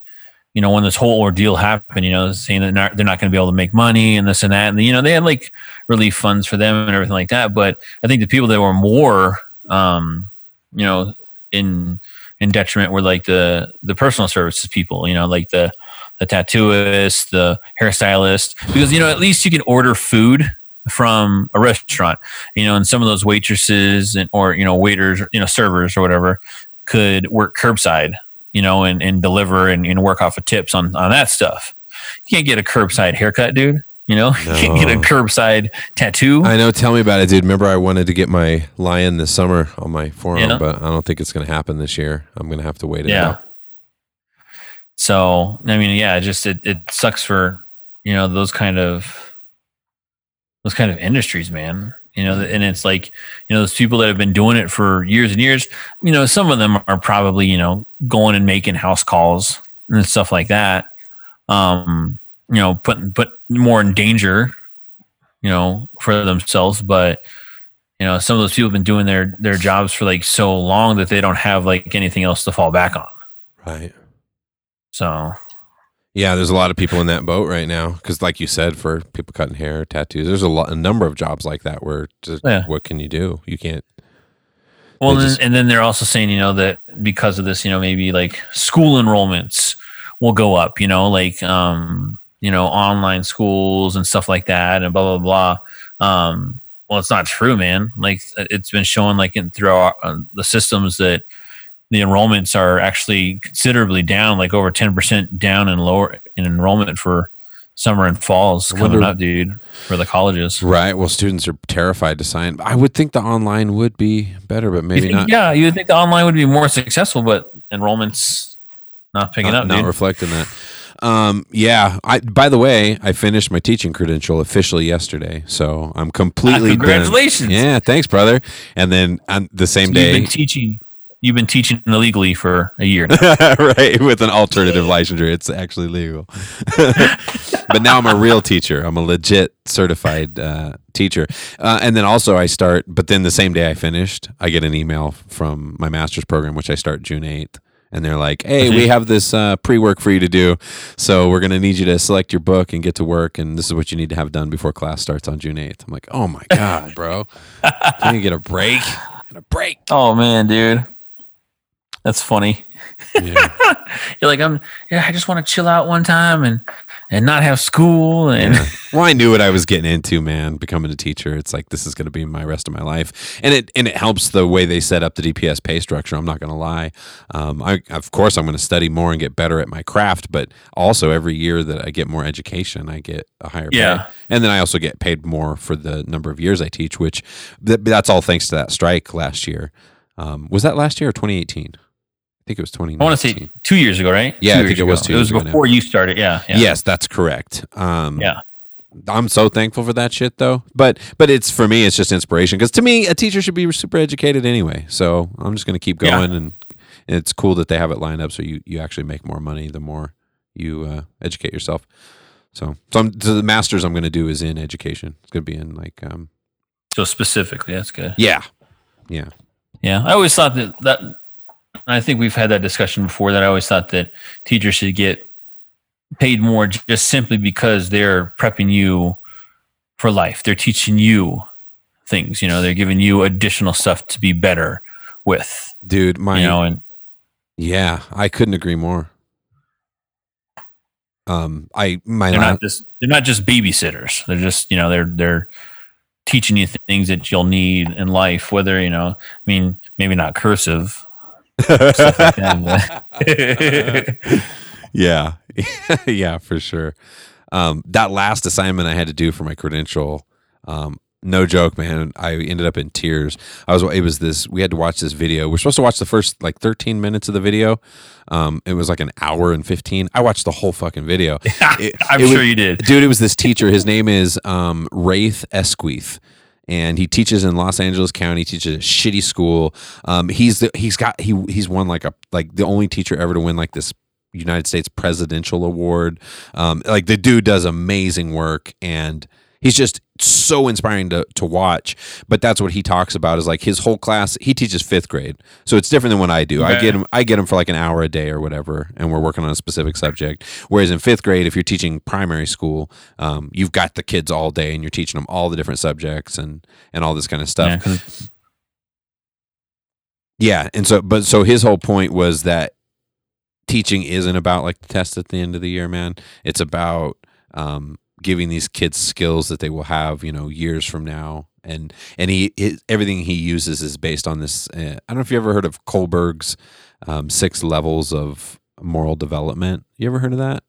you know when this whole ordeal happened, you know, saying that not, they're not going to be able to make money and this and that, and you know they had like relief funds for them and everything like that. But I think the people that were more, um, you know, in in detriment were like the the personal services people. You know, like the the tattooist, the hairstylist, because you know at least you can order food from a restaurant you know, and some of those waitresses and or you know waiters, you know, servers or whatever could work curbside, you know, and, and deliver and, and work off of tips on on that stuff. You can't get a curbside haircut, dude. You know, you can't get a curbside tattoo. I know. Tell me about it, dude. Remember, I wanted to get my lion this summer on my forearm, Yeah. but I don't think it's going to happen this year. I'm going to have to wait it Yeah. out. So I mean, yeah, it just it, it sucks for you know those kind of those kind of industries, man. You know, and it's like you know those people that have been doing it for years and years. You know, some of them are probably you know going and making house calls and stuff like that. Um, you know, putting put more in danger, you know, for themselves. But you know, some of those people have been doing their their jobs for like so long that they don't have like anything else to fall back on. Right. So Yeah, there's a lot of people in that boat right now because, like you said, for people cutting hair, tattoos, there's a lot, a number of jobs like that where just Yeah. what can you do? You can't. Well, and, just- then, and then they're also saying, you know, that because of this, you know, maybe like school enrollments will go up, you know, like, um, you know, online schools and stuff like that and blah, blah, blah. Um, well, it's not true, man. Like it's been shown like in through our, uh, the systems that the enrollments are actually considerably down, like over 10% down in lower in enrollment for summer and falls coming wonder- up, dude, for the colleges. Right. Well, students are terrified to sign. I would think the online would be better, but maybe think- not. Yeah, you would think the online would be more successful, but enrollments not picking not, up, not dude. reflecting that. Um, yeah. I. By the way, I finished my teaching credential officially yesterday, so I'm completely Ah, done. congratulations. Yeah, thanks, brother. And then on the same You've day, teaching. You've been teaching illegally for a year now. right, with an alternative licensure, it's actually legal. but now I'm a real teacher. I'm a legit certified uh, teacher. Uh, and then also I start. But then the same day I finished, I get an email from my master's program, which I start June 8th. And they're like, "Hey, we have this uh, pre-work for you to do, so we're gonna need you to select your book and get to work, and this is what you need to have done before class starts on June 8th." I'm like, "Oh my god, bro, can you get a break? Get a break?" oh man, dude, that's funny. Yeah. You're like, I'm. Yeah, I just want to chill out one time and and not have school and Yeah. Well, I knew what I was getting into, man. Becoming a teacher, it's like this is going to be my rest of my life, and it and it helps the way they set up the DPS pay structure. I'm not going to lie. Um, I of course I'm going to study more and get better at my craft, but also every year that I get more education, I get a higher Yeah. pay, and then I also get paid more for the number of years I teach, which th- that's all thanks to that strike last year. Um, was that last year or 2018? I think it was 2019. I want to say two years ago, right? Yeah, Two I think it was ago. two It was before you started. Yeah, yeah. Yes, that's correct. Um, Yeah. I'm so thankful for that shit though. But but it's for me it's just inspiration because to me a teacher should be super educated anyway. So I'm just going to keep Yeah. going and it's cool that they have it lined up so you you actually make more money the more you uh, educate yourself. So, so, I'm, so the masters I'm going to do is in education. It's going to be in like, um, So specifically, that's good. yeah, yeah, Yeah, I always thought that that. I think we've had that discussion before. That I always thought that teachers should get paid more just simply because they're prepping you for life. They're teaching you things. You know, they're giving you additional stuff to be better with. dude. My, You know, and yeah, I couldn't agree more. Um, I my they're la- not just they're not just babysitters. They're just you know they're they're teaching you things that you'll need in life. Whether you know, I mean, maybe not cursive. Like yeah, yeah, for sure. Um, that last assignment I had to do for my credential, um, no joke, man. I ended up in tears. I was. It was this. We had to watch this video. We're supposed to watch the first like 13 minutes of the video. Um, it was like an hour and 15. I watched the whole fucking video. It- I'm it sure was- you did. dude it was this teacher his name is um, Rafe Esquith and he teaches in los angeles county teaches at a shitty school. Um, he's the, he's got he he's won like a like the only teacher ever to win like this united states presidential award. Um, like the dude does amazing work and he's just so inspiring to, to watch but that's what he talks about is like his whole class he teaches fifth grade. So it's different than what i do. I get him i get him for like an hour a day or whatever and we're working on a specific subject. Whereas in fifth grade if you're teaching primary school um, you've got the kids all day and you're teaching them all the different subjects and and all this kind of stuff. Yeah, yeah, and so but so his whole point was that teaching isn't about like the test at the end of the year, man. It's about um, giving these kids skills that they will have, you know, years from now. And and he his, everything he uses is based on this. Uh, I don't know if you ever heard of Kohlberg's um, six levels of moral development. You ever heard of that?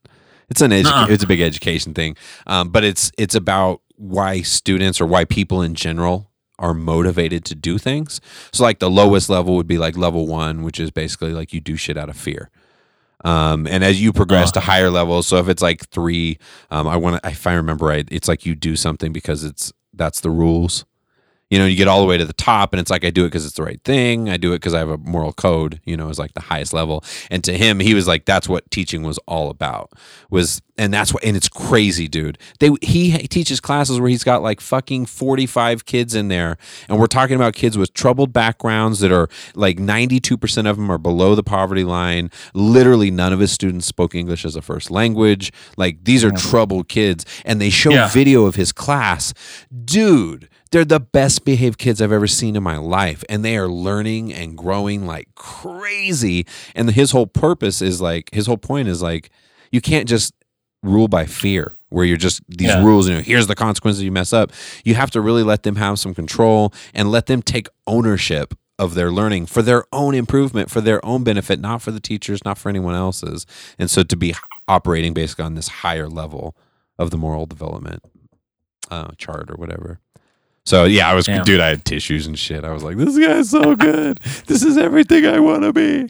It's an edu- Nuh-uh. it's a big education thing, um, but it's it's about why students or why people in general are motivated to do things. So like the lowest level would be like level one, which is basically like you do shit out of fear. Um, and as you progress to higher levels, so if it's like three, um, I want to, if I remember right, it's like you do something because it's that's the rules. You know, you get all the way to the top, and it's like I do it because it's the right thing. I do it because I have a moral code. You know, is like the highest level. And to him, he was like, that's what teaching was all about. Was and that's what and it's crazy, dude. They he, he teaches classes where he's got like fucking forty five kids in there, and we're talking about kids with troubled backgrounds that are like ninety two percent of them are below the poverty line. Literally, none of his students spoke English as a first language. Like these are troubled kids, and they show Yeah. video of his class, dude. They're the best behaved kids I've ever seen in my life, and they are learning and growing like crazy. And his whole purpose is like his whole point is like you can't just rule by fear where you're just these Yeah. rules you know here's the consequences you mess up you have to really let them have some control and let them take ownership of their learning for their own improvement for their own benefit not for the teachers not for anyone else's and so to be operating basically on this higher level of the moral development uh, chart or whatever so yeah i was Yeah. dude i had tissues and shit i was like this guy's so good this is everything i want to be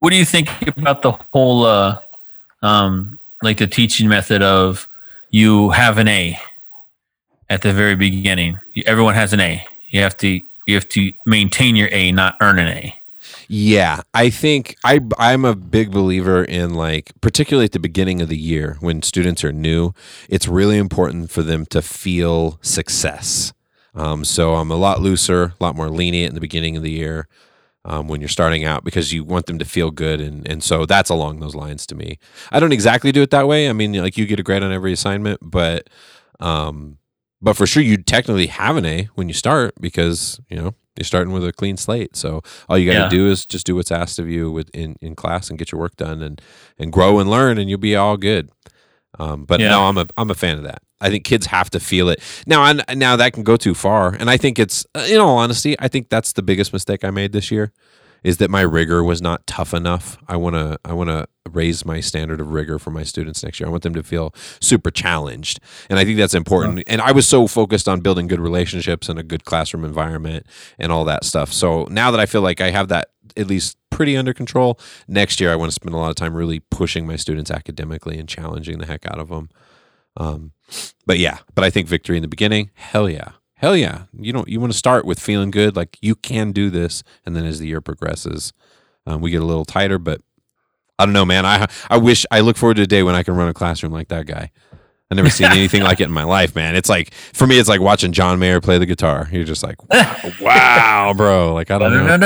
What do you think about the whole, uh, um, like the teaching method of you have an A at the very beginning? Everyone has an A. You have to you have to maintain your A, not earn an A. Yeah, I think I I'm a big believer in like particularly at the beginning of the year when students are new, it's really important for them to feel success. Um, so I'm a lot looser, a lot more lenient in the beginning of the year um, when you're starting out because you want them to feel good, and and so that's along those lines to me. I don't exactly do it that way. I mean, like you get a grade on every assignment, but um, but for sure you technically have an A when you start because you know you're starting with a clean slate. So all you got to Yeah. do is just do what's asked of you with in, in class and get your work done and and grow and learn and you'll be all good. Um, but Yeah. no, I'm a I'm a fan of that. I think kids have to feel it now. I, now that can go too far, and I think it's uh, in all honesty, I think that's the biggest mistake I made this year, is that my rigor was not tough enough. I want to I want to raise my standard of rigor for my students next year. I want them to feel super challenged, and I think that's important. And I was so focused on building good relationships and a good classroom environment and all that stuff. So now that I feel like I have that at least pretty under control, next year I want to spend a lot of time really pushing my students academically and challenging the heck out of them. Um, but yeah, but I think victory in the beginning, hell yeah. Hell yeah. You don't you want to start with feeling good, like you can do this, and then as the year progresses, um, we get a little tighter, but I don't know, man. I I wish I look forward to a day when I can run a classroom like that guy. I've never seen anything like it in my life, man. It's like for me, it's like watching John Mayer play the guitar. You're just like, wow, wow bro. Like I don't know.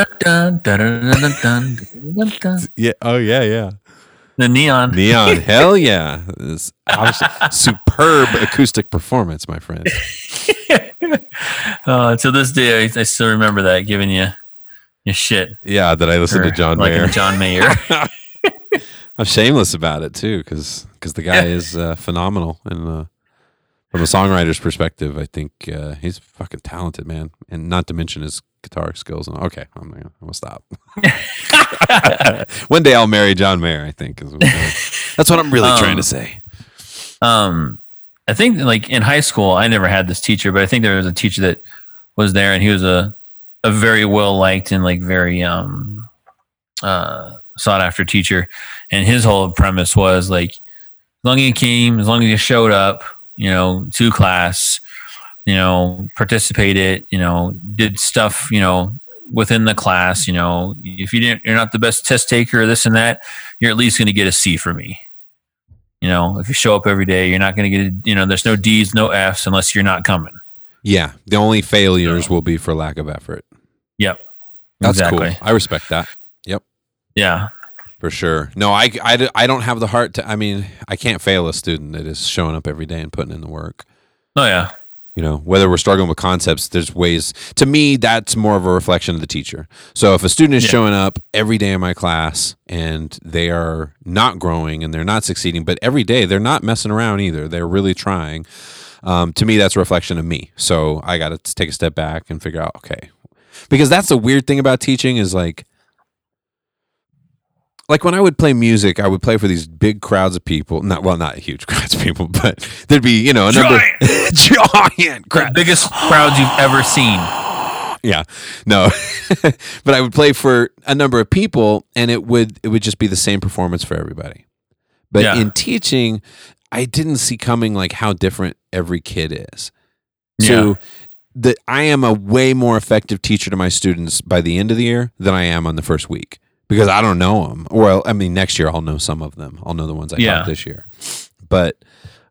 Yeah. Oh yeah, yeah. The neon. Neon, hell yeah! This superb acoustic performance, my friend. Uh, to this day, I, I still remember that giving you your shit. Yeah, that I listened to John Mayer. John Mayer. I'm shameless about it too, because the guy is uh, phenomenal, and uh, from a songwriter's perspective, I think uh, he's fucking talented, man. And not to mention his guitar skills. And okay, I'm gonna, I'm gonna stop. One day I'll marry John Mayer. I think is what- that's what I'm really Um, trying to say. um, I think like in high school, I never had this teacher, but I think there was a teacher that was there, and he was a a very well liked and like very um uh sought after teacher. And his whole premise was like, as long as you came, as long as you showed up, you know, to class, you know, participated, you know, did stuff, you know, within the class, you know, if you didn't, you're not the best test taker or this and that, you're at least going to get a C for me. You know, if you show up every day, you're not going to get, you know, there's no D's, no F's unless you're not coming. Yeah, the only failures will be for lack of effort. Yep. That's exactly. cool. I respect that. Yep. Yeah. For sure. No, I, I, I don't have the heart to, I mean, I can't fail a student that is showing up every day and putting in the work. Oh, yeah. You know, whether we're struggling with concepts, there's ways, to me, that's more of a reflection of the teacher. So if a student is Yeah. showing up every day in my class and they are not growing and they're not succeeding, but every day they're not messing around either, they're really trying. Um, to me, that's a reflection of me. So I got to take a step back and figure out, okay, because that's the weird thing about teaching is like, like when I would play music, I would play for these big crowds of people. Not well, not huge crowds of people, but there'd be you know a number giant crowd. biggest crowds you've ever seen. Yeah, no, but I would play for a number of people, and it would it would just be the same performance for everybody. But Yeah. in teaching, I didn't see coming like how different every kid is. Yeah. So that I am a way more effective teacher to my students by the end of the year than I am on the first week because I don't know them. Well, I mean, next year I'll know some of them. I'll know the ones I Yeah. taught this year. But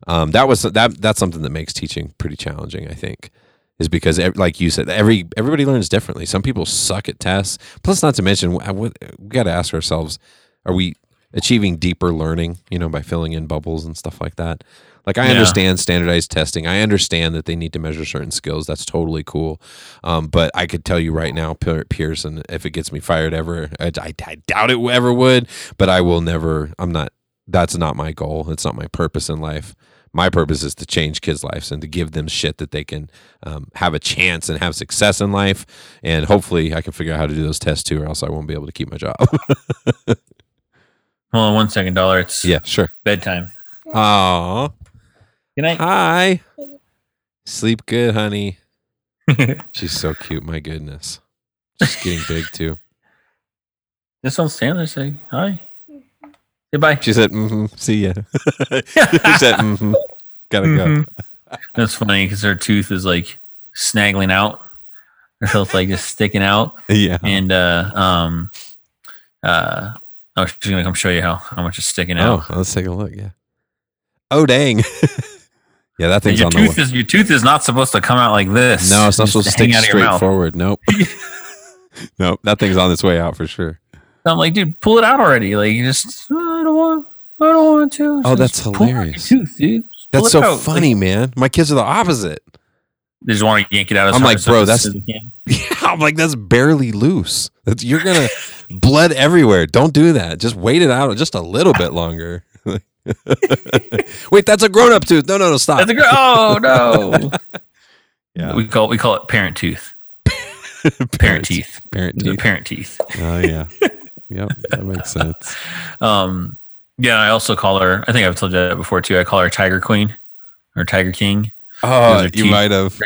um, that was that. That's something that makes teaching pretty challenging. I think is because like you said, every everybody learns differently. Some people suck at tests. Plus, not to mention, we got to ask ourselves: Are we achieving deeper learning? You know, by filling in bubbles and stuff like that. Like I Yeah. understand standardized testing. I understand that they need to measure certain skills. That's totally cool. Um, but I could tell you right now, Pearson, if it gets me fired ever, I, I, I doubt it ever would. But I will never. I'm not. That's not my goal. It's not my purpose in life. My purpose is to change kids' lives and to give them shit that they can um, have a chance and have success in life. And hopefully, I can figure out how to do those tests too, or else I won't be able to keep my job. Hold on one second, dollar. It's yeah, sure. bedtime. Aw. Good night. Hi. Sleep good, honey. She's so cute. My goodness. She's getting big too. this one's Taylor. Say hi. Goodbye. She said, mm-hmm, see ya. she said, mm-hmm, gotta go. Mhm. That's funny because her tooth is like snaggling out. Her teeth like just sticking out. Yeah. And uh um uh oh she's gonna come show you how, how much is sticking out. Oh, let's take a look. Yeah. Oh, dang. Yeah, that thing's your on the tooth way. is your tooth is not supposed to come out like this. No, it's not supposed to stick out straight forward. Nope. nope. That thing's on its way out for sure. I'm like, dude, pull it out already. Like, you just "Oh, I don't want, I don't want to. Oh, that's pull out your hilarious. Tooth, dude. Just That's so out. Like, funny, man. My kids are the opposite. they just want to yank it out. As I'm like, bro, that's- soon as they can. Yeah, I'm like, that's barely loose. That's, you're gonna blood everywhere. Don't do that. Just wait it out just a little bit longer. Wait, that's a grown-up tooth. No, no, no, stop. That's a gr- oh no. Yeah. we call we call it parent tooth. Parent teeth. Parent teeth. parent teeth. Oh yeah. yep, that makes sense. Um, yeah, I also call her. I think I've told you that before too. I call her Tiger Queen or Tiger King. Oh, you teeth. might have.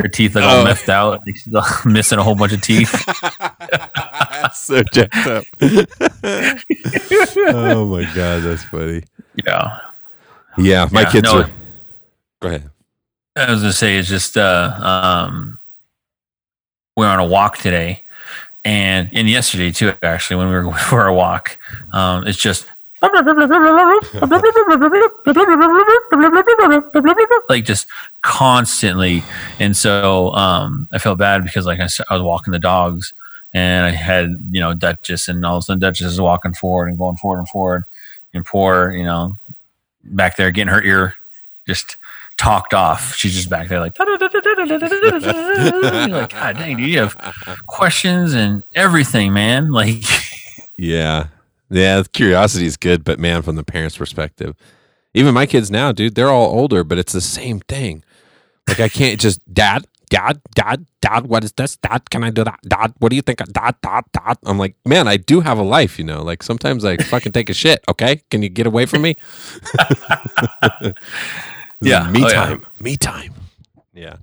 Her teeth like Oh. all left out. Like she's missing a whole bunch of teeth. so jacked up. oh my god, that's funny. Yeah. Yeah, my Yeah, kids no, are. Go ahead. I was gonna say it's just uh um we we're on a walk today and and yesterday too, actually, when we were going for a walk, um, it's just like just constantly. And so um, I felt bad because like I was walking the dogs and I had, you know, Duchess and all of a sudden Duchess is walking forward and going forward and forward and poor, you know, back there getting her ear just talked off. She's just back there like, like God dang, dude, you have questions and everything, man. Like, Yeah. Yeah, curiosity is good, but man, from the parents' perspective, even my kids now, dude, they're all older, but it's the same thing. Like I can't just dad, dad, dad, dad, what is this? Dad, can I do that? Dad, what do you think? Dad, dad, dad. I'm like, man, I do have a life, you know. Like sometimes I fucking take a shit. Okay, can you get away from me? Yeah. me Oh, yeah. time. Me time. Yeah,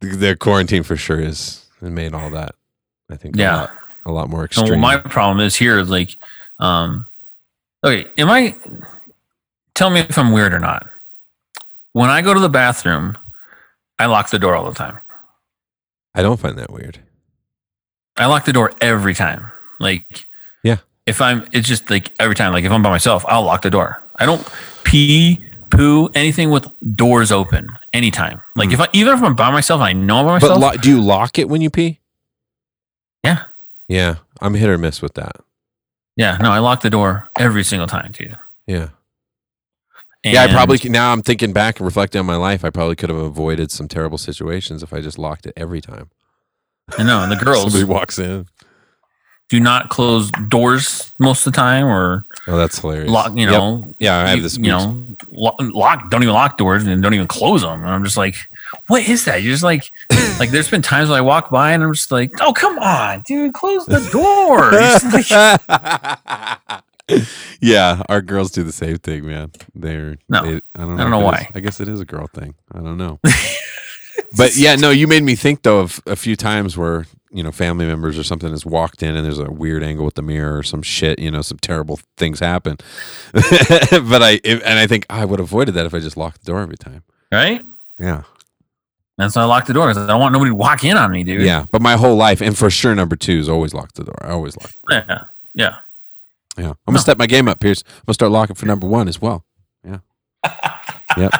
the, the quarantine for sure is it made all that. I think. Yeah. a lot, a lot more extreme. well, my problem is here, like, um, okay, am I? Tell me if I'm weird or not. When I go to the bathroom, I lock the door all the time. I don't find that weird. I lock the door every time. Like, Yeah. If I'm, it's just like every time. Like if I'm by myself, I'll lock the door. I don't pee, poo, anything with doors open anytime. Like hmm. if I, even if I'm by myself, I know I'm by But myself. lo- do you lock it when you pee? Yeah. Yeah, I'm hit or miss with that. yeah, no, I lock the door every single time, dude. Yeah. Yeah, I And- probably now I'm thinking back and reflecting on my life. I probably could have avoided some terrible situations if I just locked it every time. I know. And the girls Somebody walks in. do not close doors most of the time, or Oh, that's hilarious. lock. You Yep. know, Yeah, I have this. You know, lo- lock. Don't even lock doors and don't even close them. And I'm just like, what is that? You're just like, like. There's been times when I walk by and I'm just like, oh come on, dude, close the door. Yeah, our girls do the same thing, man. They're No, they- I don't know, I don't know it is- why. I guess it is a girl thing. I don't know. but yeah, no, you made me think though of a few times where you know family members or something has walked in and there's a weird angle with the mirror or some shit. You know, some terrible things happen. but I if, and I think oh, I would have avoided that if I just locked the door every time. right? Yeah, And so I lock the door because I don't want nobody to walk in on me, dude. yeah. But my whole life, and for sure, number two is always lock the door. I always lock. yeah, yeah. Yeah, I'm gonna No. step my game up, Pierce. I'm gonna start locking for number one as well. Yeah. yep.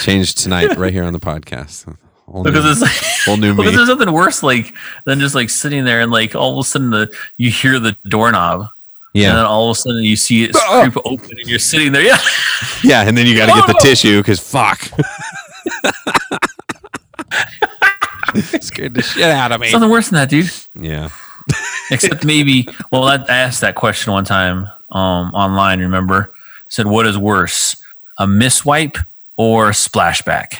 Changed tonight, right here on the podcast. Whole new, Because it's like, whole new because me. there's nothing worse like than just like sitting there and like all of a sudden the you hear the doorknob Yeah. and then all of a sudden you see it Ah! open and you're sitting there. Yeah. yeah, and then you got to get the tissue because fuck. Scared the shit out of me. Something worse than that, dude. Yeah. Except maybe, well, I I asked that question one time um, online. Remember, said, "What is worse, a miswipe or a splashback?"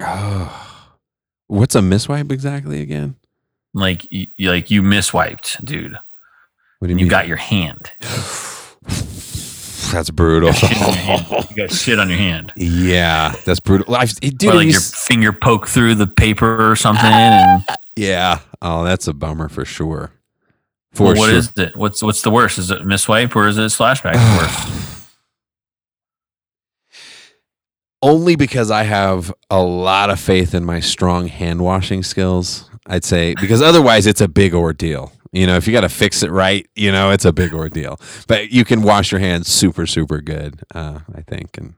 Oh. What's a miswipe exactly again? Like, you, like you miswiped, dude. What do you You got your hand. That's brutal. Your hand. You got shit on your hand. yeah, that's brutal. I've, dude, or like you your s- finger poke through the paper or something. And yeah. Oh, that's a bummer for sure. For well, what sure. is it? What's what's the worst? Is it miswipe or is it splashback? worse? only because I have a lot of faith in my strong hand washing skills. I'd say because otherwise it's a big ordeal. You know, if you got to fix it right, you know, it's a big ordeal. But you can wash your hands super, super good. Uh, I think. And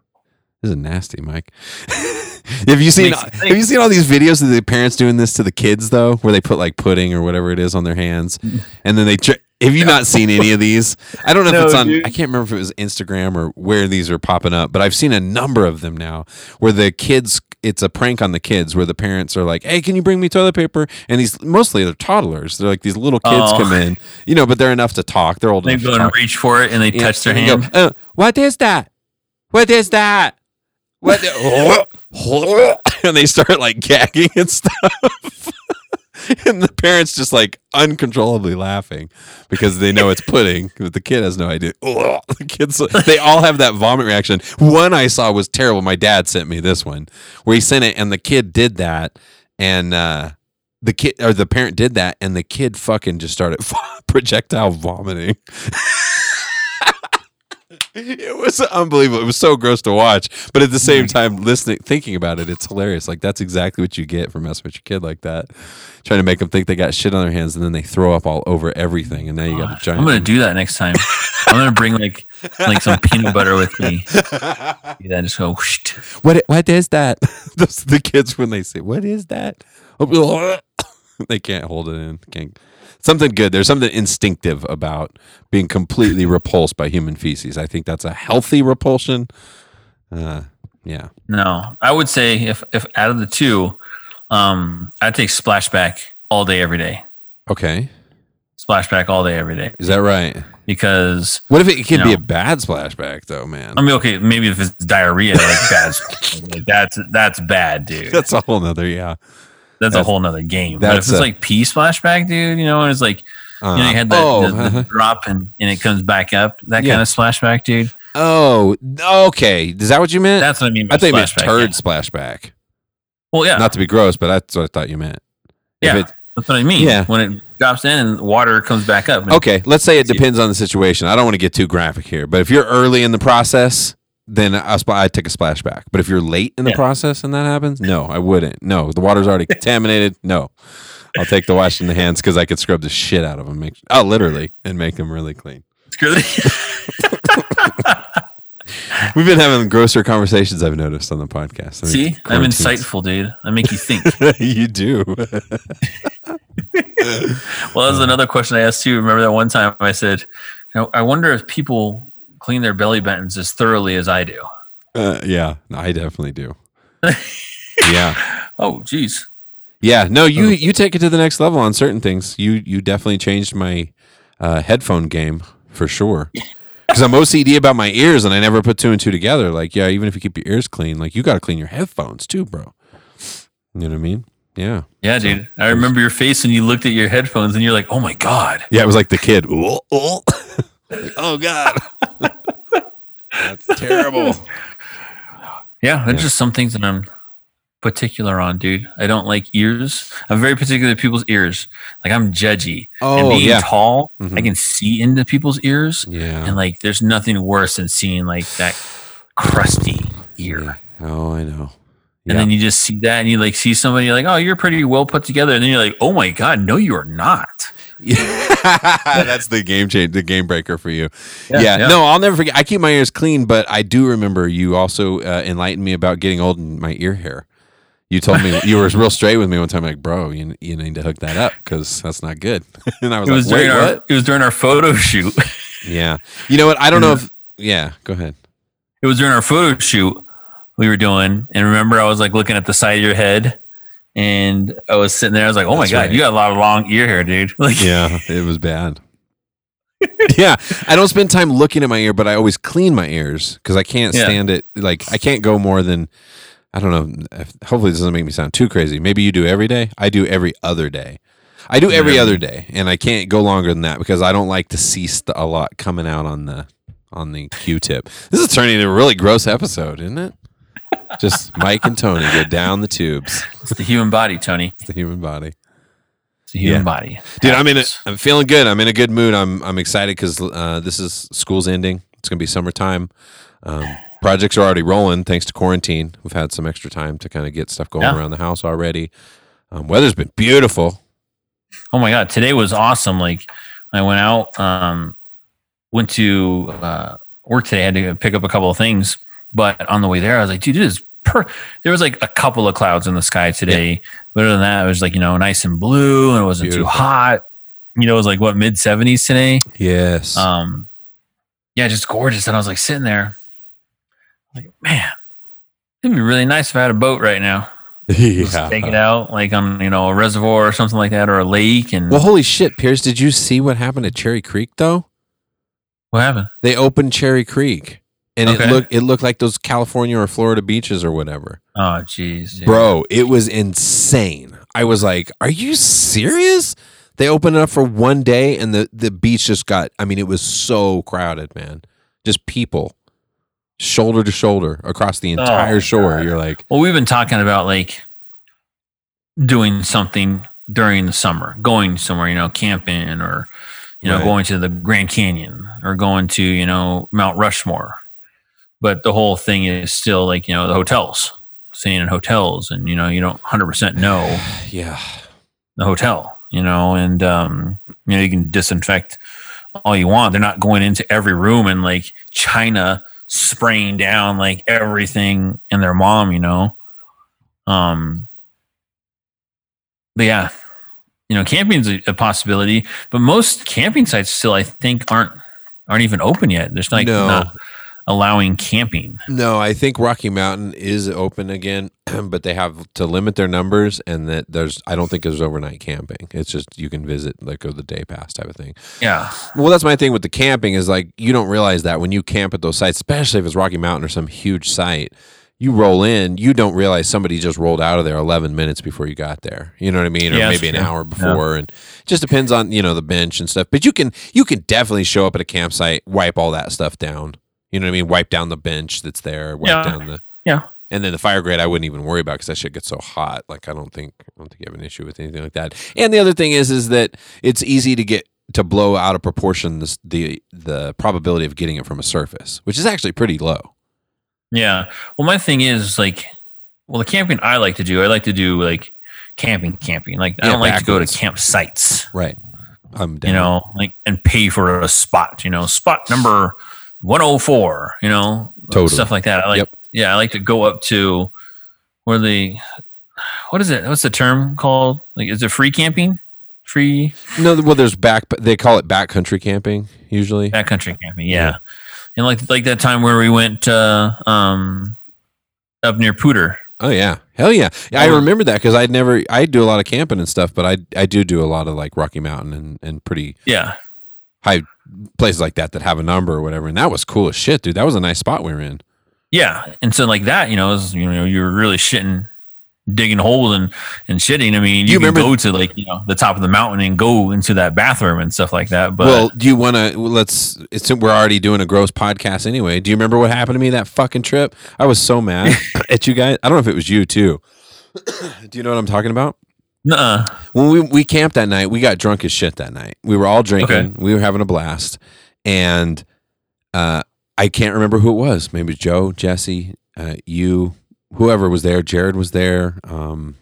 this is nasty, Mike. have you seen? Have you seen all these videos of the parents doing this to the kids though, where they put like pudding or whatever it is on their hands, and then they. Have you not seen any of these? I don't know if it's on. dude. I can't remember if it was Instagram or where these are popping up, but I've seen a number of them now where the kids. It's a prank on the kids where the parents are like, "Hey, can you bring me toilet paper?" And these mostly they're toddlers. They're like these little kids Oh. come in, you know, but they're enough to talk. They're old They enough go to and reach for it and they Yeah, touch their and they go, hand. "Uh, what is that? What is that? What? and they start like gagging and stuff. and the parents just like uncontrollably laughing because they know it's pudding, but the kid has no idea. The kids, they all have that vomit reaction. One I saw was terrible. My dad sent me this one where he sent it, and the kid did that, and uh, the kid or the parent did that, and the kid fucking just started projectile vomiting. It was unbelievable. It was so gross to watch, but at the same mm. time, listening, thinking about it, it's hilarious. Like that's exactly what you get for messing with your kid like that, trying to make them think they got shit on their hands, and then they throw up all over everything, and now you got a giant. I'm gonna do that next time. I'm gonna bring like like some peanut butter with me. Then just go. Whoosh. what? What is that? Those the kids when they say, "What is that?" they can't hold it in. Can't. Something good. There's something instinctive about being completely repulsed by human feces. I think that's a healthy repulsion. Uh, yeah. No, I would say if if out of the two, um, I'd take splashback all day every day. Okay. Splashback all day every day Is that right? because What if it, it could You be know. a bad splashback though, man? I mean, okay, maybe if it's diarrhea, like that's like, that's that's bad, dude. that's a whole nother. Yeah. That's, a whole nother game. But if it's a- like pee splashback, dude, you know, and it's like Uh, you know, you had the, oh, the, the uh-huh. drop and, and it comes back up. That Yeah. kind of splashback, dude. oh, okay. Is that what you meant? That's what I mean. I thought you meant splashback, turd yeah. splashback. Well, yeah, Not to be gross, but that's what I thought you meant. Yeah, it- that's what I mean. Yeah. when it drops in and water comes back up. Okay, let's say it depends on the situation. I don't want to get too graphic here, but if you're early in the process, then I spl- I'd take a splashback. But if you're late in the Yeah. process and that happens, no, I wouldn't. No, the water's already contaminated. No, I'll take the wash in the hands because I could scrub the shit out of them. Make oh, literally, and make them really clean. We've been having grosser conversations. I've noticed on the podcast. I mean, See, I'm insightful, dude. I make you think. you do. Well, that's another question I asked too. Remember that one time I said, I wonder if people clean their belly buttons as thoroughly as I do. Uh, yeah, I definitely do. yeah. Oh, geez. Yeah, no, you you take it to the next level on certain things. You you definitely changed my uh, headphone game for sure. Because I'm OCD about my ears, and I never put two and two together. Like, yeah, even if you keep your ears clean, like you got to clean your headphones too, bro. You know what I mean? Yeah, Yeah, dude. I remember your face when you looked at your headphones and you're like, oh my God. yeah. It was like the kid. Oh God, that's terrible. Yeah, there's just some things that I'm particular on, dude. I don't like ears. I'm very particular to people's ears. Like I'm judgy. and Oh, being yeah. tall, Mhm. I can see into people's ears. Yeah. And like there's nothing worse than seeing like that crusty ear. Oh, I know. And Yeah. then you just see that and you like see somebody you're like, oh, you're pretty well put together. And then you're like, oh my God, no, you are not. That's the game change, the game breaker for you. Yeah, Yeah, yeah. No, I'll never forget. I keep my ears clean, but I do remember you also uh, enlightened me about getting old in my ear hair. You told me you were real straight with me one time, like, bro, you, you need to hook that up because that's not good. and I was It was like, wait, during our what? it was during our photo shoot. Yeah. You know what? I don't know if. Yeah. Go ahead. it was during our photo shoot we were doing. And remember I was like looking at the side of your head and I was sitting there, I was like, Oh my That's God, right. you got a lot of long ear hair, dude. Like Yeah, it was bad. yeah, I don't spend time looking at my ear, but I always clean my ears because I can't Yeah. stand it. Like I can't go more than I don't know. Hopefully, this doesn't make me sound too crazy. Maybe you do every day. I do every other day. I do every Yeah. other day, and I can't go longer than that because I don't like to see st- a lot coming out on the on the Q-tip. This is turning into a really gross episode, isn't it? Just Mike and Tony go down the tubes. it's the human body, Tony. It's the human body. It's the human Yeah. body. Dude, I'm in. A, I'm feeling good. I'm in a good mood. I'm I'm excited because uh, this is school's ending. It's gonna be summertime. Um, projects are already rolling thanks to quarantine. We've had some extra time to kind of get stuff going Yeah. around the house already. Um, weather's been beautiful. Oh my god, today was awesome. Like I went out, um, went to uh, work today. I had to pick up a couple of things, but on the way there, I was like, dude, it is per. There was like a couple of clouds in the sky today, but other than that, it was like you know nice and blue, and it wasn't Beautiful. too hot. You know, it was like what mid seventies today. Yes. Um, yeah, just gorgeous. And I was like sitting there, like man, it'd be really nice if I had a boat right now. Just take it out like on you know a reservoir or something like that, or a lake. And Well, holy shit, Pierce! Did you see what happened at Cherry Creek though? what happened? They opened Cherry Creek, and it looked it looked like those California or Florida beaches or whatever. Oh, jeez, dude. Bro, it was insane. I was like, "Are you serious?" They opened it up for one day, and the the beach just got. I mean, it was so crowded, man. Just people, shoulder to shoulder across the entire my shore. God. You're like, Well, we've been talking about like doing something during the summer, going somewhere, you know, camping or you know, Right. going to the Grand Canyon. or going to you know Mount Rushmore, but the whole thing is still like you know the hotels, staying in hotels, and you know you don't hundred percent know Yeah. the hotel, you know, and um, you know you can disinfect all you want. They're not going into every room and like China spraying down like everything in their mom, you know. Um, but yeah, you know, camping's a, a possibility, but most camping sites still, I think, aren't aren't even open yet. There's like No. not allowing camping. No, I think Rocky Mountain is open again, but they have to limit their numbers, and that there's I don't think there's overnight camping. It's just you can visit like go the day pass type of thing. Yeah, Well, that's my thing with the camping is like you don't realize that when you camp at those sites, especially if it's Rocky Mountain or some huge site, you roll in, you don't realize somebody just rolled out of there 11 minutes before you got there. You know what I mean? Or Yeah, maybe an true. hour before and it just depends on, you know, the bench and stuff. But you can you can definitely show up at a campsite, wipe all that stuff down. You know what I mean? Wipe down the bench that's there, wipe Yeah. down the yeah. and then the fire grate, I wouldn't even worry about because that shit gets so hot. Like I don't think I don't think you have an issue with anything like that. And the other thing is, is that it's easy to get to blow out of proportion this, the the probability of getting it from a surface, which is actually pretty low. Yeah. Well, my thing is like, well, the camping I like to do, I like to do like camping, camping. Like, I don't like to go to backwards. campsites, Right. I'm down. you know, like, and pay for a spot, you know, spot number 104, you know, Totally. stuff like that. I like, Yep. yeah, I like to go up to where the, what is it? What's the term called? Like, is it free camping? Free No, well, there's back. They call it backcountry camping usually. backcountry camping. Yeah. And like, like that time where we went, uh, um, up near Pooter. Oh yeah, hell yeah! yeah I remember that because I'd never. I do a lot of camping and stuff, but I I do do a lot of like Rocky Mountain and and pretty Yeah. high places like that that have a number or whatever. And that was cool as shit, dude. That was a nice spot we were in. Yeah, and so like that, you know, is, you know, you're really shitting, digging holes and and shitting. I mean, you, You can remember- go to like you know the top of the mountain and go into that bathroom and stuff like that. But well, do you want to? Let's. It's we're already doing a gross podcast anyway. Do you remember what happened to me that fucking trip? I was so mad at you guys. I don't know if it was you too. do you know what I'm talking about? Nuh-uh. When we we camped that night, we got drunk as shit that night. We were all drinking. Okay. We were having a blast, and uh, I can't remember who it was. Maybe it was Joe, Jesse, uh, you, whoever was there. Jared was there. Um,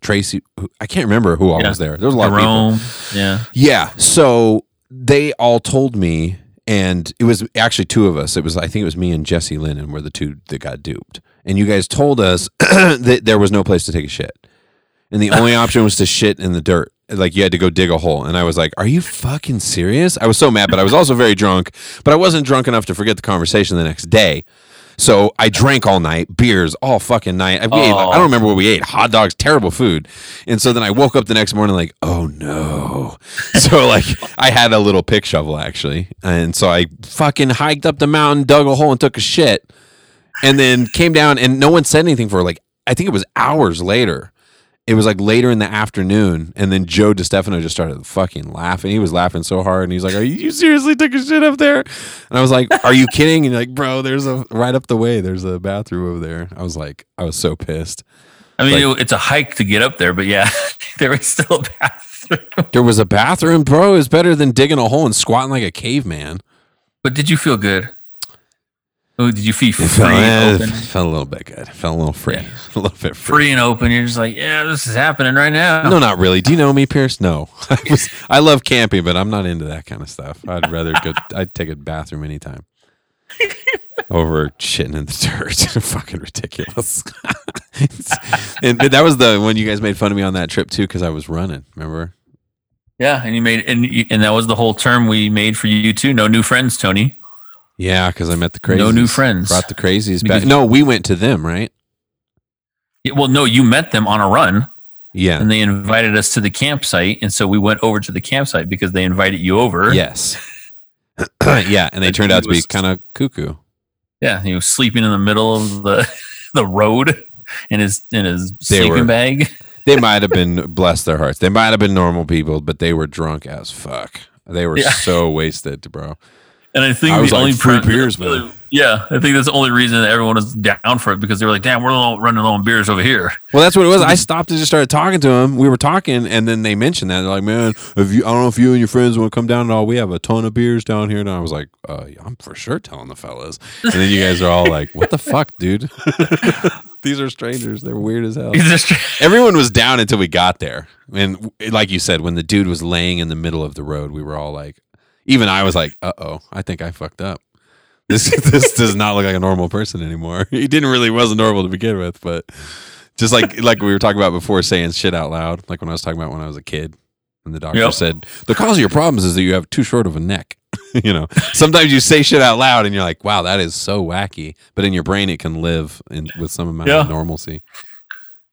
Tracy. who- I can't remember who all Yeah. was there. There was a lot of people. Yeah, Yeah. So they all told me, and it was actually two of us. It was I think it was me and Jesse Lennon were the two that got duped. And you guys told us that there was no place to take a shit, and the only option was to shit in the dirt. Like you had to go dig a hole. And I was like, "Are you fucking serious?" I was so mad, but I was also very drunk. But I wasn't drunk enough to forget the conversation the next day. So I drank all night, beers all fucking night. I, ate, I don't remember what we ate. Hot dogs, terrible food. And so then I woke up the next morning like, oh no. So like I had a little pick shovel actually. And so I fucking hiked up the mountain, dug a hole and took a shit. And then came down and no one said anything for like I think it was hours later. It was like later in the afternoon, and then Joe DeStefano just started fucking laughing. He was laughing so hard, and he's like, "Are you, you seriously took a shit up there?" And I was like, "Are you kidding?" And you're like, "Bro, there's a right up the way. There's a bathroom over there." I was like, I was so pissed. I mean, Like- it, it's a hike to get up there, but yeah, there was still a bathroom. There was a bathroom, bro. It's better than digging a hole and squatting like a caveman. But did you feel good? Oh, did you feel It free, felt, eh, open, felt a little bit good. Felt a little free. Yeah. A little bit free. free and open? You're just like, yeah, this is happening right now. No, not really. Do you know me, Pierce? No. I, was, I love camping, but I'm not into that kind of stuff. I'd rather go. I'd take a bathroom anytime over shitting in the dirt. Fucking ridiculous. and that was the when you guys made fun of me on that trip too, because I was running. Remember? Yeah, and you made and you, and that was the whole term we made for you too. No new friends, Tony. Yeah, because I met the crazies. No new friends. Brought the crazies back. Because- No, we went to them, right? Yeah, well, no, you met them on a run, Yeah. and they invited us to the campsite, and so we went over to the campsite because they invited you over. Yes. yeah, and they turned out to be kind of cuckoo. yeah, he was sleeping in the middle of the the road in his in his They sleeping were- bag. They might have been bless their hearts. They might have been normal people, but they were drunk as fuck. They were Yeah. so wasted, bro. And I think I was the like, only "Free pre- beers, man." Yeah, I think that's the only reason that everyone was down for it because they were like, "Damn, we're running low on beers over here." Well, that's what it was. I stopped and just started talking to him. We were talking, and then they mentioned that. They're like, "Man, if you, I don't know if you and your friends want to come down at all. We have a ton of beers down here." And I was like, uh, "I'm for sure telling the fellas." And then you guys are all like, "What the fuck, dude? These are strangers. They're weird as hell." Everyone was down until we got there, and like you said, when the dude was laying in the middle of the road, we were all like, even I was like, "Uh oh, I think I fucked up." This this does not look like a normal person anymore. He didn't really wasn't normal to begin with, but just like like we were talking about before, saying shit out loud, like when I was talking about when I was a kid, and the doctor Yep. said the cause of your problems is that you have too short of a neck. you know, sometimes you say shit out loud, and you're like, "Wow, that is so wacky," but in your brain, it can live in with some amount of normalcy.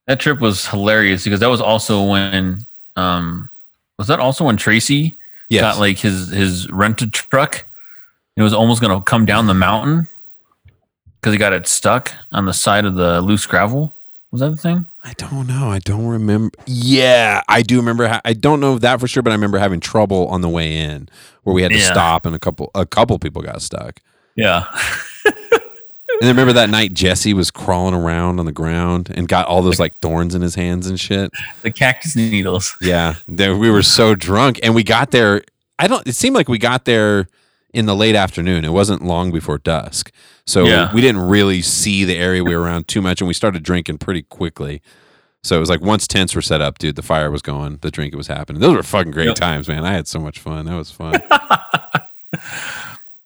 that trip was hilarious because that was also when, um, was that also when Tracy Yes. got like his his rented truck? It was almost going to come down the mountain because he got it stuck on the side of the loose gravel. Was that the thing? I don't know. I don't remember. Yeah, I do remember. Ha- I don't know that for sure, but I remember having trouble on the way in, where we had to Yeah. stop, and a couple a couple people got stuck. Yeah. And then remember that night Jesse was crawling around on the ground and got all those like thorns in his hands and shit. the cactus needles. Yeah, there, we were so drunk, and we got there. I don't. It seemed like we got there in the late afternoon. It wasn't long before dusk, so Yeah. we didn't really see the area we were around too much, and we started drinking pretty quickly. So it was like once tents were set up, dude, the fire was going, the drinking was happening. Those were fucking great Yep. times, man. I had so much fun. That was fun.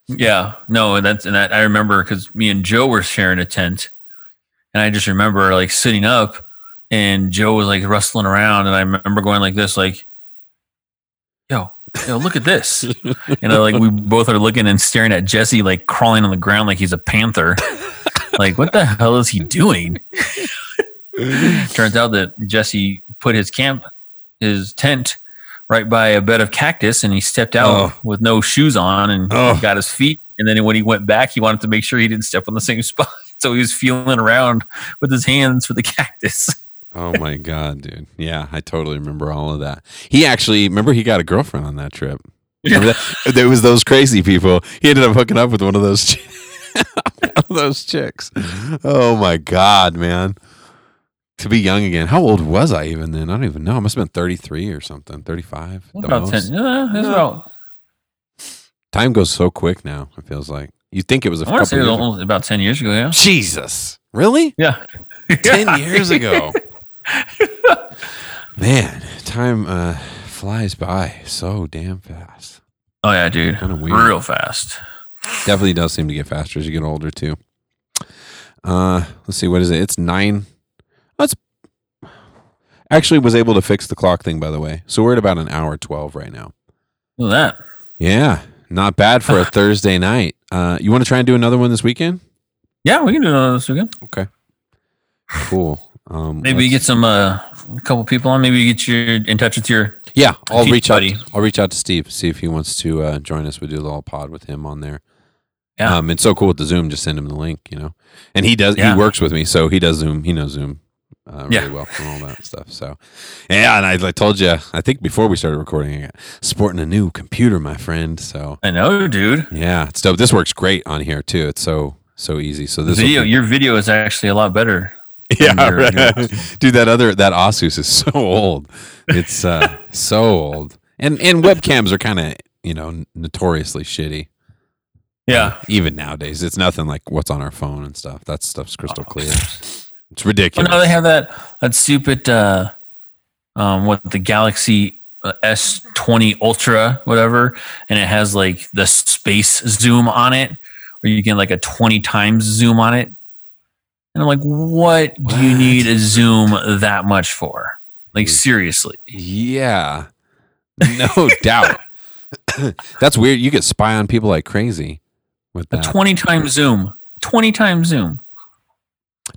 Yeah, no, and that's and that I remember because me and Joe were sharing a tent, and I just remember like sitting up, and Joe was like rustling around, and I remember going like this, like, "Yo, yo, look at this," and I, like we both are looking and staring at Jesse like crawling on the ground like he's a panther, like what the hell is he doing? Turns out that Jesse put his camp, his tent. Right by a bed of cactus, and he stepped out Oh. with no shoes on, and Oh. got his feet. And then when he went back, he wanted to make sure he didn't step on the same spot. So he was feeling around with his hands for the cactus. oh my god, dude. Yeah, I totally remember all of that. He actually remember he got a girlfriend on that trip. Remember that? There was those crazy people. He ended up hooking up with one of those chi- one of those chicks. Oh my god, man. To be young again. How old was I even then? I don't even know. I must have been 33 or something. 35. the about ten. Yeah, it's No. about. Time goes so quick now. It feels like. You think it was a I to say couple years ago. about ten years ago. Yeah. Jesus. Really? Yeah. 10 years ago. Man, time uh, flies by so damn fast. Oh yeah, dude. Kinda weird. Real fast. Definitely does seem to get faster as you get older too. Uh, let's see, what is it? It's nine. Actually was able to fix the clock thing by the way. So we're at about an hour twelve right now. At that. Yeah, not bad for a Thursday night. Uh, you want to try and do another one this weekend? Yeah, we can do another this weekend. Okay. Cool. Um, Maybe you get some uh, a couple people on. Maybe you get your in touch with your. Yeah, I'll reach out. I'll reach out to Steve see if he wants to uh, join us. We do a little pod with him on there. Yeah. um, it's so cool with the Zoom. Just send him the link, you know. And he does. Yeah. He works with me, so he does Zoom. He knows Zoom uh, really Yeah. well and all that stuff. So, yeah. And I like told you, I think before we started recording, I got sporting a new computer, my friend. So I know, dude. yeah, it's dope. This works great on here too. It's so so easy. So this Video. be- Your video is actually a lot better. yeah, your- right. dude. That other that Asus is so old. It's uh, so old, and and webcams are kind of you know notoriously shitty. Yeah. Even nowadays, it's nothing like what's on our phone and stuff. That stuff's crystal clear. It's ridiculous. no, they have that that stupid uh, um, what the Galaxy uh, S twenty Ultra, whatever, and it has like the space zoom on it, where you get like a twenty times zoom on it. And I'm like, what, do you need a zoom that much for? Like seriously? Yeah, no doubt. That's weird. You could spy on people like crazy with A that. twenty times zoom, twenty times zoom.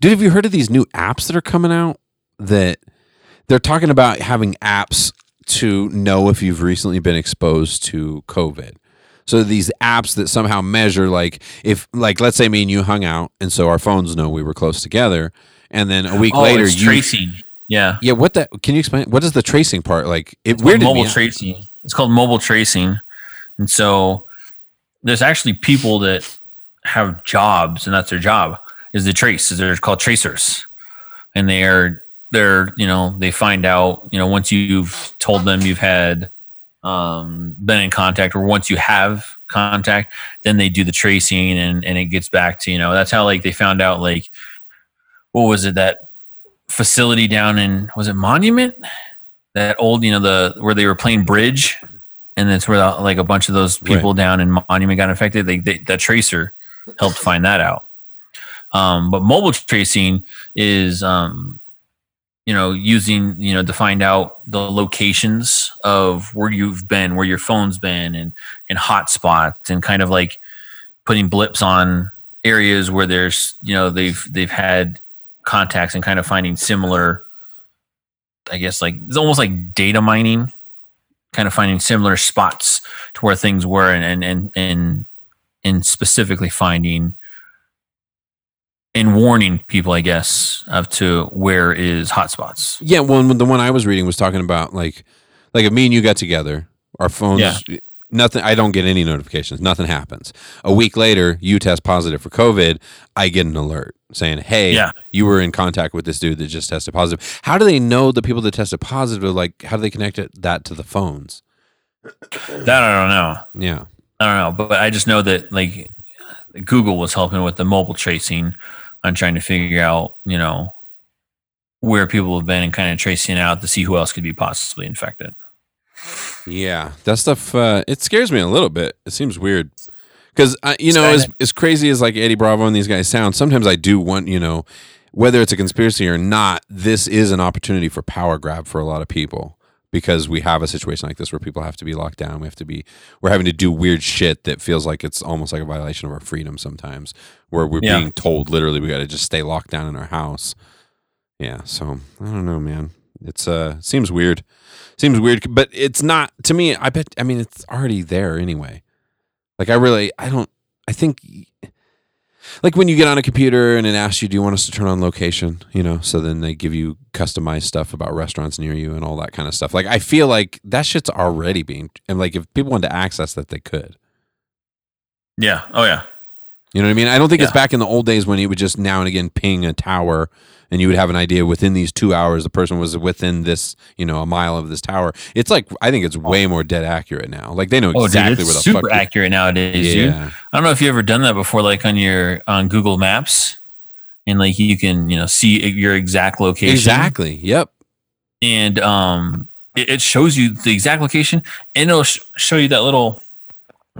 Dude, have you heard of these new apps that are coming out that they're talking about having apps to know if you've recently been exposed to COVID? So these apps that somehow measure like if like let's say me and you hung out and so our phones know we were close together and then a week oh, later you tracing. Yeah, Yeah, what that can you explain what is the tracing part like it It's weirded mobile me out. tracing. It's called mobile tracing, and so there's actually people that have jobs, and that's their job is the trace. They're called tracers, and they are they're you know they find out you know once you've told them you've had um, been in contact, or once you have contact, then they do the tracing, and and it gets back to you know that's how like they found out like what was it that facility down in was it Monument that old you know the where they were playing bridge and that's where like a bunch of those people down in Monument got infected. They, they that tracer helped find that out. Um, but mobile tracing is, um, you know, using you know to find out the locations of where you've been, where your phone's been, and and hotspots, and kind of like putting blips on areas where there's you know they've they've had contacts and kind of finding similar. I guess like it's almost like data mining, kind of finding similar spots to where things were, and and and and, and specifically finding and warning people, I guess, of to where is hotspots. Yeah, well, the one I was reading was talking about like, like if me and you got together, our phones, Yeah. nothing. I don't get any notifications. Nothing happens. A week later, you test positive for COVID. I get an alert saying, "Hey, Yeah. you were in contact with this dude that just tested positive." How do they know the people that tested positive? Like, how do they connect it, that to the phones? That I don't know. Yeah, I don't know, but I just know that like Google was helping with the mobile tracing on trying to figure out, you know, where people have been and kind of tracing out to see who else could be possibly infected. yeah. That stuff. Uh, it scares me a little bit. It seems weird. Because you know, as, as crazy as like Eddie Bravo and these guys sound, sometimes I do want you know, whether it's a conspiracy or not, this is an opportunity for power grab for a lot of people because we have a situation like this where people have to be locked down. We have to be, we're having to do weird shit that feels like it's almost like a violation of our freedom sometimes, where we're Yeah. being told literally we got to just stay locked down in our house. Yeah, so I don't know, man. It's uh seems weird. Seems weird, but it's not to me. I bet. I mean, it's already there anyway. Like I really, I don't. I think, like when you get on a computer and it asks you, "Do you want us to turn on location?" You know, so then they give you customized stuff about restaurants near you and all that kind of stuff. Like I feel like that shit's already being, and like if people wanted to access that, they could. Yeah. Oh yeah. You know what I mean? I don't think it's back in the old days when you would just now and again ping a tower and you would have an idea within these two hours the person was within this, you know, a mile of this tower. It's like I think it's way more dead accurate now. Like they know Oh, exactly dude, where the super fuck. accurate nowadays, dude. yeah. I don't know if you ever done that before, like on your on Google Maps, and like you can you know see your exact location. Exactly. Yep. and um, it, it shows you the exact location, and it'll sh- show you that little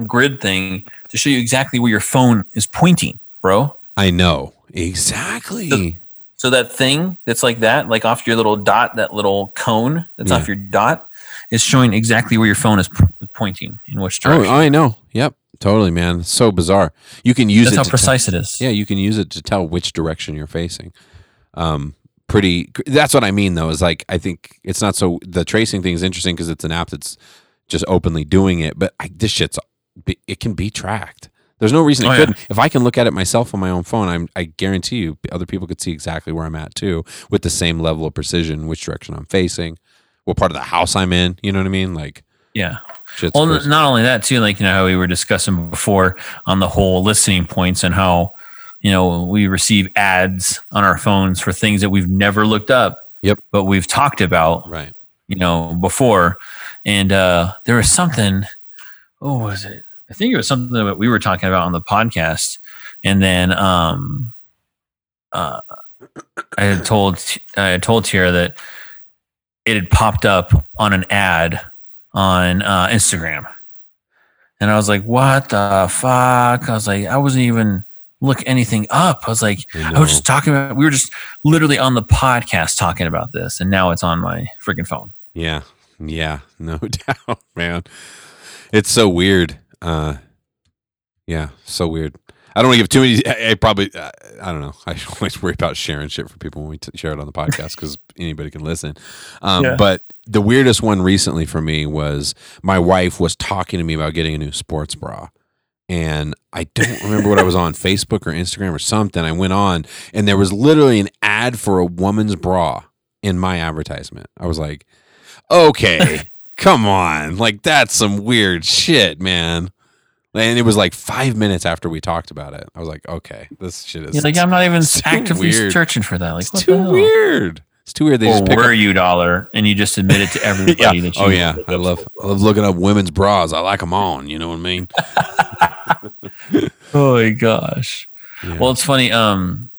grid thing to show you exactly where your phone is pointing, bro. I know. Exactly. So that thing that's like that, like off your little dot, that little cone that's Yeah. off your dot, is showing exactly where your phone is p- pointing in which direction. Oh. I know. Yep. Totally, man. It's so bizarre. You can use that's it how precise it is. Yeah, you can use it to tell which direction you're facing. Um, pretty. That's what I mean, though. Is like I think it's not so. The tracing thing is interesting because it's an app that's just openly doing it. But I, this shit's it can be tracked. There's no reason it Oh, couldn't. If I can look at it myself on my own phone, I'm, I guarantee you, other people could see exactly where I'm at too, with the same level of precision, which direction I'm facing, what part of the house I'm in. You know what I mean? Like, Yeah. Well, crazy. not only that, too, like, you know, how we were discussing before on the whole listening points and how, you know, we receive ads on our phones for things that we've never looked up. Yep. But we've talked about, right. you know, before. And uh, there was something, what was it? I think it was something that we were talking about on the podcast. And then um, uh, I had told I had told Tara that it had popped up on an ad on uh, Instagram, and I was like, "What the fuck?" I was like, "I wasn't even look anything up." I was like, I "I was just talking about." We were just literally on the podcast talking about this, and now it's on my freaking phone. Yeah. Yeah. No doubt, man. It's so weird. Uh, yeah. So weird. I don't want to give too many. I, I probably, I, I don't know. I always worry about sharing shit for people when we t- share it on the podcast because anybody can listen. Um, Yeah. But the weirdest one recently for me was my wife was talking to me about getting a new sports bra. And I don't remember what I was on Facebook or Instagram or something. I went on and there was literally an ad for a woman's bra in my advertisement. I was like, okay, come on. Like, that's some weird shit, man. And it was like five minutes after we talked about it. I was like, okay, this shit is You're like, I'm not even actively weird. searching for that. Like, it's too weird. It's too weird. They Or just were up- you dollar and you just admitted to everybody yeah. that you Oh yeah, I love I love looking up women's bras. I like them on. You know what I mean? Oh my gosh. Yeah. Well, it's funny. Um,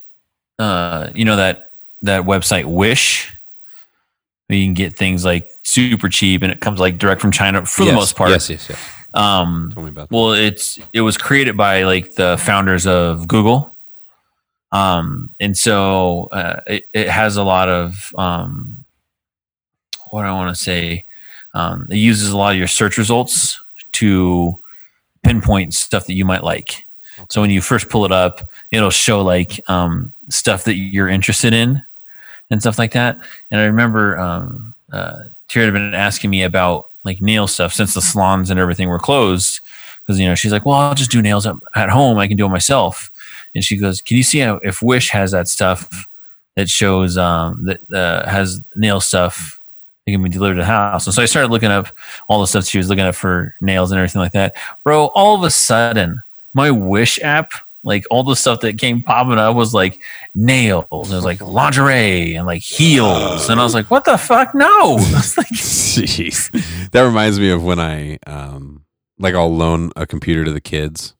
uh, you know that that website Wish, you can get things like super cheap, and it comes like direct from China for the most part. Yes, yes, yes. Um, Tell me about. well, it's it was created by like the founders of Google, um, and so uh, it, it has a lot of um, what I want to say. Um, it uses a lot of your search results to pinpoint stuff that you might like. So when you first pull it up, it'll show like um, stuff that you're interested in and stuff like that. And I remember um, uh, had been asking me about like nail stuff since the salons and everything were closed. Because you know she's like, well, I'll just do nails at, home. I can do it myself. And she goes, can you see if Wish has that stuff that shows um, that uh, has nail stuff that can be delivered to the house? And so I started looking up all the stuff she was looking up for nails and everything like that. Bro, all of a sudden, my Wish app, like all the stuff that came popping up was like nails. It was like lingerie and like heels. And I was like, what the fuck? No. Like, Jeez, that reminds me of when I um like I'll loan a computer to the kids,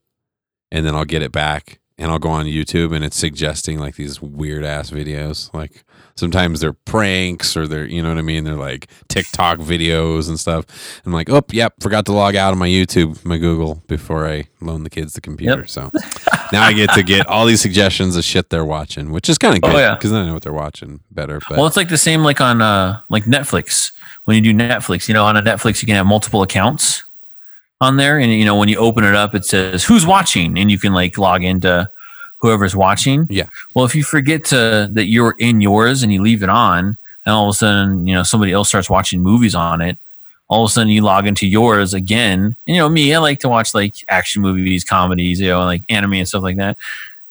and then I'll get it back, and I'll go on YouTube, and it's suggesting like these weird ass videos. Like sometimes they're pranks, or they're you know what I mean. They're like TikTok videos and stuff. I'm like, oh, yep, forgot to log out of my YouTube, my Google before I loan the kids the computer. Yep. So now I get to get all these suggestions of shit they're watching, which is kind of Oh, good yeah. because then I know what they're watching better. But well, it's like the same like on uh like Netflix. When you do Netflix, you know, on a Netflix you can have multiple accounts on there. And you know, when you open it up, it says who's watching, and you can like log into whoever's watching. yeah, Well, if you forget to that you're in yours and you leave it on, and all of a sudden, you know, somebody else starts watching movies on it, all of a sudden you log into yours again. And you know, me, I like to watch like action movies, comedies, you know, like anime and stuff like that.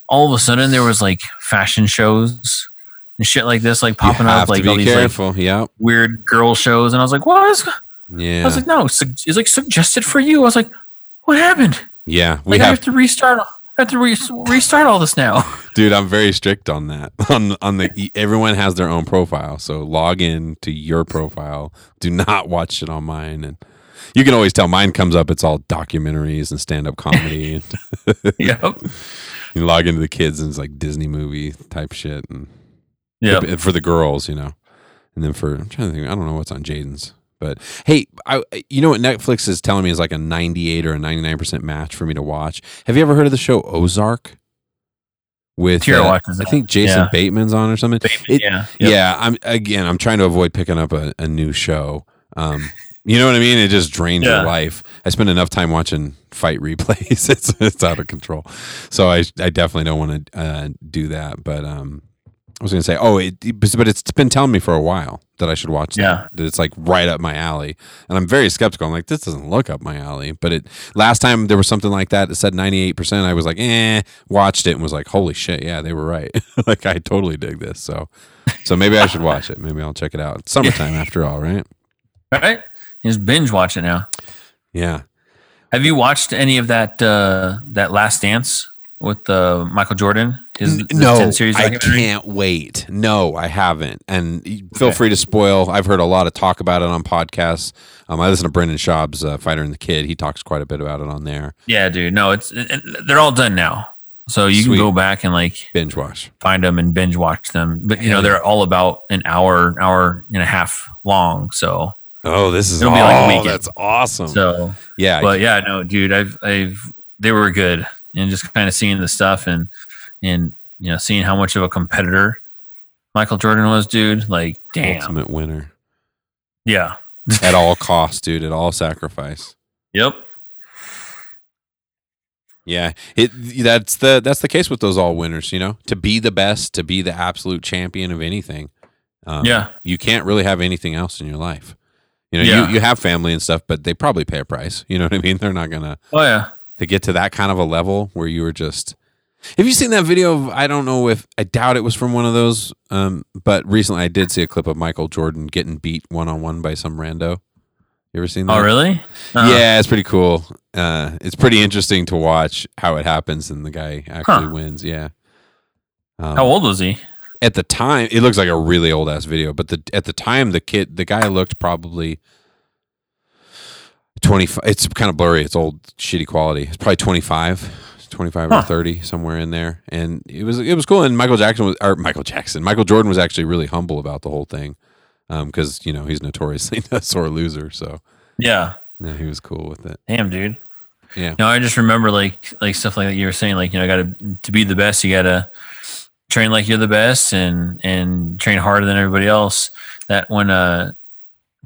All of a sudden there was like fashion shows and shit like this, like popping up, like all these like yep. weird girl shows. And I was like, what is Yeah. I was like, no, it's like suggested for you. I was like, what happened? yeah. We Like I have, have to restart I have to re- restart all this now. dude, I'm very strict on that. On on the everyone has their own profile. So log in to your profile. Do not watch it on mine and you can always tell mine comes up it's all documentaries and stand up comedy and yep. you log into the kids and it's like Disney movie type shit and Yep. for the girls, you know. And then for I'm trying to think, I don't know what's on Jaden's. But hey, I you know what Netflix is telling me is like a 98 or a 99% match for me to watch. Have you ever heard of the show Ozark? With uh, I think Jason Yeah. Bateman's on or something. It- yeah. Yeah, I'm again. I'm trying to avoid picking up a, a new show. Um, you know what I mean? It just drains Yeah. your life. I spend enough time watching fight replays. it's it's out of control. So I I definitely don't want to uh, do that. But um, I was going to say, oh, it, but it's been telling me for a while that I should watch. Yeah. that, that it's like right up my alley, and I'm very skeptical. I'm like, this doesn't look up my alley. But it last time there was something like that. It said 98. percent I was like, eh. Watched it and was like, holy shit, yeah, they were right. like I totally dig this. So, so maybe I should watch it. Maybe I'll check it out. It's summertime after all, right? All right. Just binge watch it now. Yeah. Have you watched any of that uh that Last Dance with uh, Michael Jordan? His no, 10 series I can't wait. No, I haven't. And feel Okay. free to spoil. I've heard a lot of talk about it on podcasts. Um, I listen to Brendan Schaub's uh, Fighter and the Kid. He talks quite a bit about it on there. Yeah, dude. No, it's it, it- they're all done now. So you Sweet. can go back and like Binge watch. find them and binge watch them. But you know, they're all about an hour, hour and a half long. So Oh, this is It'll be like a oh, weekend. that's awesome. so yeah, but yeah, no, dude, I've I've they were good, and just kind of seeing the stuff and and you know seeing how much of a competitor Michael Jordan was, dude. Like, damn, ultimate winner yeah, at all costs, dude. At all sacrifice. yep, Yeah, it that's the that's the case with those all winners. You know, to be the best, to be the absolute champion of anything. Um, yeah, you can't really have anything else in your life. You know, Yeah. you, you have family and stuff, but they probably pay a price. You know what I mean? They're not gonna oh yeah, to get to that kind of a level where you were just. Have you seen that video of? I don't know if I doubt it was from one of those. Um, but recently I did see a clip of Michael Jordan getting beat one on one by some rando. You ever seen that? Oh, really? Uh, Yeah, it's pretty cool. Uh, it's pretty interesting to watch how it happens and the guy actually Huh. wins. Yeah. Um, How old was he? at the time it looks like a really old ass video but the at the time the kid the guy looked probably 25 it's kind of blurry it's old shitty quality it's probably 25 25 or 30 somewhere in there and it was it was cool and michael jackson was or michael jackson michael jordan was actually really humble about the whole thing because you know he's notoriously a sore loser so Yeah. yeah he was cool with it Damn, dude. Yeah. No, I just remember like like stuff like that you were saying, like, you know, I gotta to be the best, you gotta train like you're the best and and train harder than everybody else. That when uh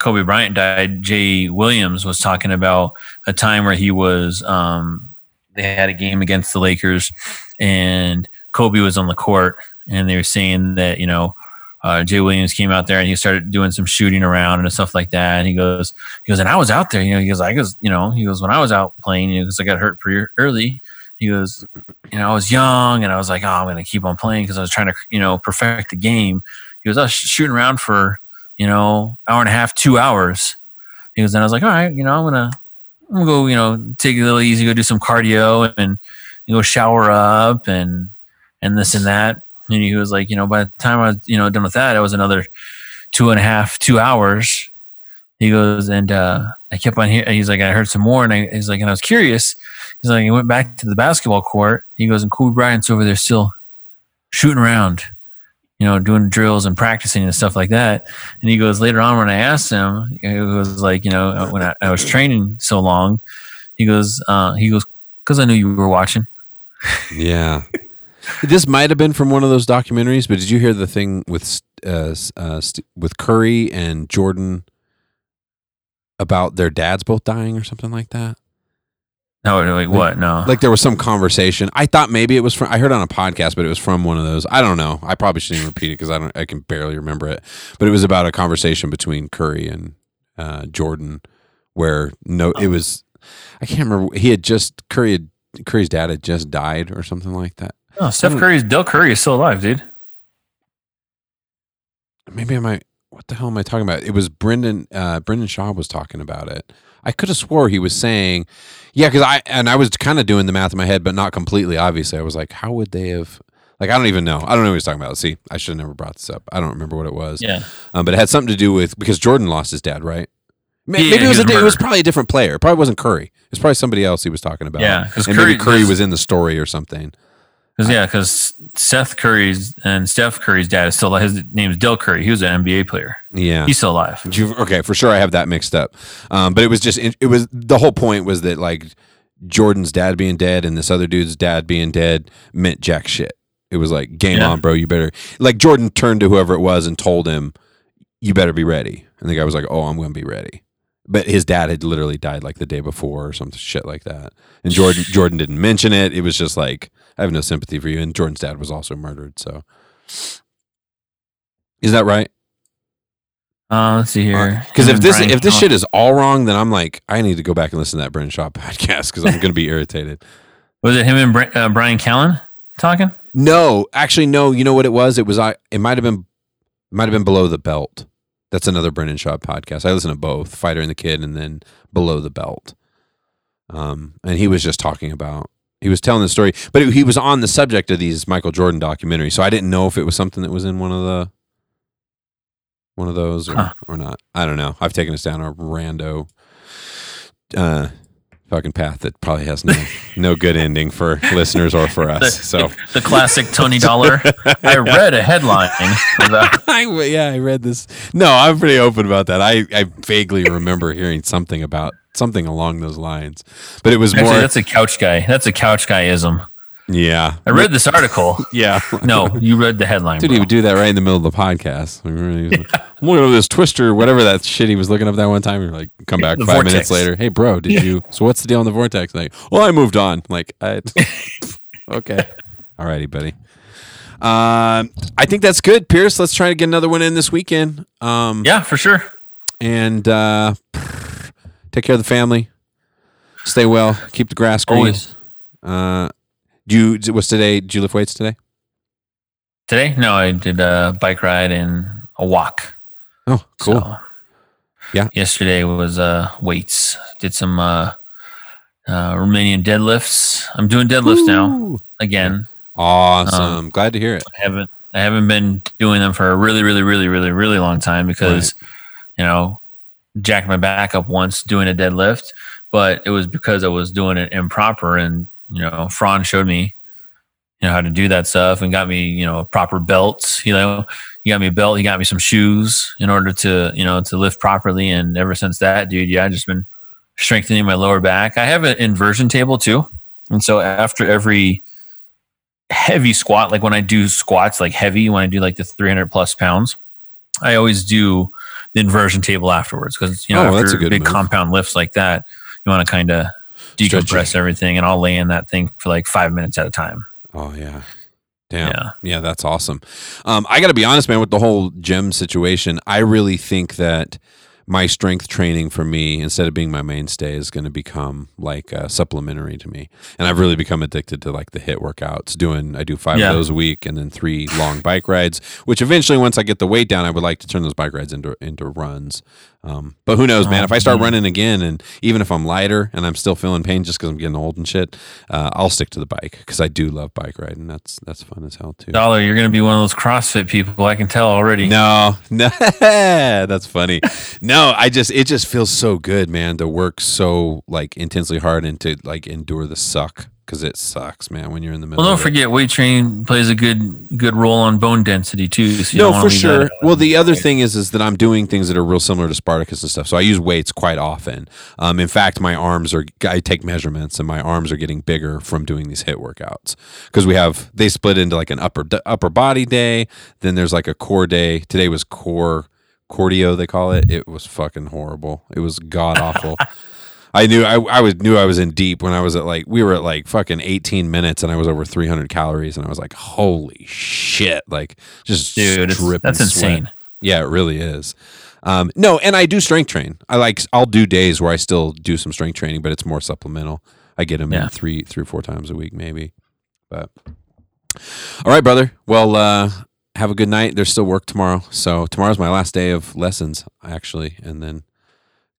Kobe Bryant died, Jay Williams was talking about a time where he was um they had a game against the Lakers and Kobe was on the court and they were saying that, you know, uh, Jay Williams came out there and he started doing some shooting around and stuff like that. And he goes, he goes, and I was out there, you know, he goes, I goes, you know, he goes, when I was out playing, you know, because I got hurt pretty early. He goes, you know, I was young and I was like, oh, I'm going to keep on playing because I was trying to, you know, perfect the game. He goes, I was sh- shooting around for, you know, hour and a half, two hours. He goes, and I was like, all right, you know, I'm to, I'm to go, you know, take it a little easy, go do some cardio and you know, shower up and, and this and that. And he was like, you know, by the time I was, you know, done with that, it was another two and a half, two hours. He goes, and uh, I kept on here. He's like, I heard some more, and I, he's like, and I was curious. He's like, he went back to the basketball court. He goes, and Kobe Bryant's over there still shooting around, you know, doing drills and practicing and stuff like that. And he goes, later on when I asked him, it was like, you know, when I, I was training so long, he goes, uh, he goes, because I knew you were watching. Yeah. this might have been from one of those documentaries, but did you hear the thing with uh, uh, with Curry and Jordan about their dads both dying or something like that? No, like what? No, Like there was some conversation. I thought maybe it was from. I heard on a podcast, but it was from one of those. I don't know. I probably shouldn't repeat it because I don't. I can barely remember it. But it was about a conversation between Curry and uh, Jordan, where no, it was. I can't remember. He had just Curry had Curry's dad had just died or something like that. no. Steph Curry's Del Curry is still alive, dude. maybe I might. What the hell am I talking about? It was Brendan. Uh, Brendan Schaub was talking about it. I could have swore he was saying, yeah, because I and I was kind of doing the math in my head, but not completely. Obviously, I was like, how would they have? Like, I don't even know. I don't know what he's talking about. See, I should have never brought this up. I don't remember what it was. Yeah. Um, but it had something to do with because Jordan lost his dad, right? Ma- Yeah, Maybe it was, a, it was probably a different player. It probably wasn't Curry. It's probably somebody else he was talking about. Yeah, and maybe Curry- Curry was in the story or something. Because yeah, because Seth Curry's and Steph Curry's dad is still alive. His name's Del Curry. He was an NBA player. Yeah, He's still alive. You- okay, for sure, I have that mixed up. Um, but it was just it was the whole point was that like Jordan's dad being dead and this other dude's dad being dead meant jack shit. It was like game Yeah. on, bro. You better like Jordan turned to whoever it was and told him, "You better be ready." And the guy was like, "Oh, I'm going to be ready." But his dad had literally died like the day before or some shit like that. And Jordan Jordan didn't mention it. It was just like I have no sympathy for you. And Jordan's dad was also murdered. So is that right? Uh, let's see here. Because Him if this Brian if this shit is all wrong, then I'm like, I need to go back and listen to that Brendan Schaub podcast because I'm going to be irritated. was it him and uh, Bryan Callen talking? No, actually, no. You know what it was? It was I. It might have been, might have been below the belt. That's another Brendan Schaub podcast. I listen to both, Fighter and the Kid, and then Below the Belt. Um, and he was just talking about. He was telling the story, but he was on the subject of these Michael Jordan documentaries. So I didn't know if it was something that was in one of the, one of those or, Huh. or not. I don't know. I've taken us down a rando, uh, fucking path that probably has no no good ending for listeners or for The, us. So the classic Tony Dollar. I read a headline about I, yeah, I read this. No, I'm pretty open about that. I, I vaguely remember hearing something about something along those lines, but it was more. That's a couch guy. That's a couch guyism. yeah, I read this article. yeah. No, you read the headline. Dude, bro. he would do that right in the middle of the podcast. Really, I'm looking at this twister, whatever that shit he was looking up that one time. You're like, come back The five vortex. minutes later. Hey, bro, did you? So what's the deal on the vortex? Like, well, I moved on. Like, I, okay, all righty, buddy. Um, I think that's good, Pierce. Let's try to get another one in this weekend. Um, Yeah, for sure. and uh, take care of the family. Stay well. Keep the grass green. Always. Uh, do you? Was today? Did you lift weights today? Today? No, I did a bike ride and a walk. Oh, cool. So, Yeah. Yesterday was uh, weights. Did some uh, uh, Romanian deadlifts. I'm doing deadlifts now again. Awesome. Glad to hear it. I haven't I haven't been doing them for a really, really, really, really, really long time because you know, jacked my back up once doing a deadlift, but it was because I was doing it improper and you know, Fran showed me you know how to do that stuff and got me, you know, proper belts, you know, he got me a belt, he got me some shoes in order to, you know, to lift properly and ever since that, dude, yeah, I just been strengthening my lower back. I have an inversion table too. And so after every heavy squat, like when I do squats, like heavy, when I do like the 300 plus pounds, I always do inversion table afterwards because you know Oh, after big move. compound lifts like that, you want to kind of decompress everything, and I'll lay in that thing for like five minutes at a time. Oh yeah. Damn. Yeah. Yeah, that's awesome. Um, I got to be honest, man, with the whole gym situation, I really think that my strength training for me, instead of being my mainstay, is going to become like uh, supplementary to me. And I've really become addicted to like the HIIT workouts. Doing, I do five Yeah. of those a week, and then three long bike rides. Which eventually, once I get the weight down, I would like to turn those bike rides into into runs. Um, but who knows, man? Oh, If I start man. running again, and even if I'm lighter and I'm still feeling pain just because I'm getting old and shit, uh, I'll stick to the bike because I do love bike riding. That's that's fun as hell too. Dollar, you're going to be one of those CrossFit people. I can tell already. No, no, that's funny. No, I just it just feels so good, man, to work so like intensely hard and to like endure the suck because it sucks, man, when you're in the middle. Well, don't of it. forget, weight training plays a good good role on bone density too. So you No, for sure. Well, the other thing is, is that I'm doing things that are real similar to Spartacus and stuff. So I use weights quite often. Um, in fact, my arms are. I take measurements, and my arms are getting bigger from doing these HIIT workouts because we have they split into like an upper upper body day. Then there's like a core day. Today was core cardio they call it. It was fucking horrible. It was god awful. I knew I, I was knew I was in deep when I was at like we were at like fucking 18 minutes and I was over 300 calories and I was like holy shit like just Dude, that's sweat. insane. Yeah, it really is. Um, no, and I do strength train. I like I'll do days where I still do some strength training, but it's more supplemental. I get them Yeah. in three three or four times a week maybe. But all right, brother. Well, uh, have a good night. There's still work tomorrow, so tomorrow's my last day of lessons actually, and then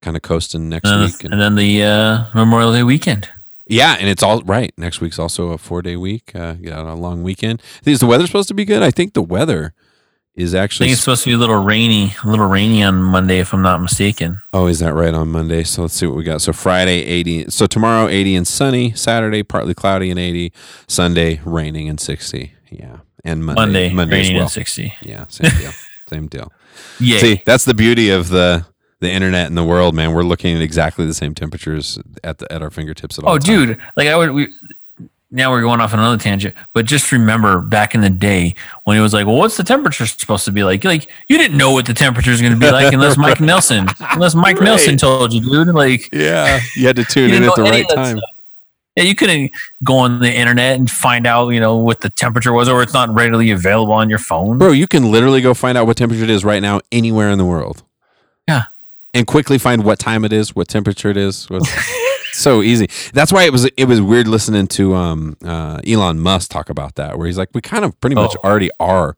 kind of coasting next and, week. then, and then the uh, Memorial Day weekend. Yeah, and it's all right. Next week's also a four day week. Uh, on a long weekend. Is the weather supposed to be good? I think the weather is I actually. think it's supposed to be a little rainy, a little rainy on Monday, if I'm not mistaken. oh, is that right on Monday? So let's see what we got. So Friday, 80. So tomorrow, 80 and sunny. Saturday, partly cloudy and 80. Sunday, raining and 60. Yeah. And Monday. Monday, Monday as well. and 60. Yeah, same deal. same deal. Yeah. See, that's the beauty of the the internet and the world, man. We're looking at exactly the same temperatures at the at our fingertips at all. Oh, dude, like I would. We, now we're going off on another tangent, but just remember back in the day when it was like, well, what's the temperature supposed to be like? Like you didn't know what the temperature is going to be like unless Mike Nelson, unless Mike Right. Nelson told you, dude. Like Yeah, you had to tune in at the right time. stuff. yeah, you couldn't go on the internet and find out, you know, what the temperature was, or it's not readily available on your phone. Bro, you can literally go find out what temperature it is right now anywhere in the world. Yeah. And quickly find what time it is, what temperature it is. What, so easy. That's why it was it was weird listening to um uh, Elon Musk talk about that, where he's like, we kind of pretty much Oh. already are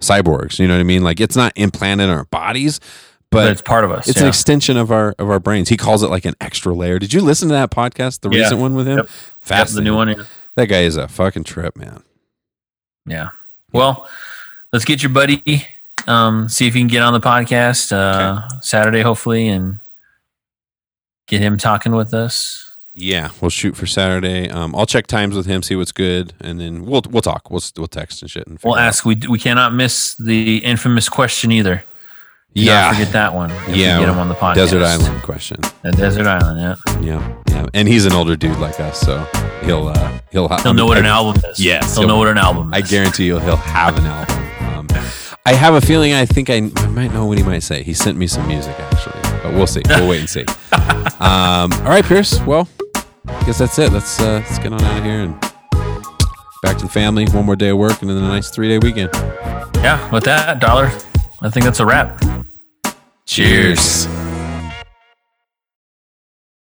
cyborgs. You know what I mean? Like it's not implanted in our bodies, but, but it's part of us. it's yeah. an extension of our of our brains. He calls it like an extra layer. Did you listen to that podcast, the Yeah. recent one with him? Yep. Yep, Fast. the new one. yeah. That guy is a fucking trip, man. Yeah. Well, let's get your buddy. Um, see if you can get on the podcast uh, Saturday, hopefully, and get him talking with us. Yeah, we'll shoot for Saturday. Um, I'll check times with him, see what's good, and then we'll we'll talk. We'll we'll text and shit. And We'll out- ask. We we cannot miss the infamous question either. Do Yeah, forget that one. Yeah, get him on the podcast. desert island question. The desert island. Yeah, Yeah, yeah, and he's an older dude like us, so he'll uh, he'll he'll know what an album is. Yes, he'll he'll- know what an album is. I guarantee you he'll have an album. Um, I have a feeling. I think I, I might know what he might say. He sent me some music actually, but we'll see. We'll wait and see. Um, all right, Pierce. Well, I guess that's it. Let's uh, let's get on out of here and back to the family. One more day of work and then a nice three day weekend. Yeah, with that dollar, I think that's a wrap. Cheers.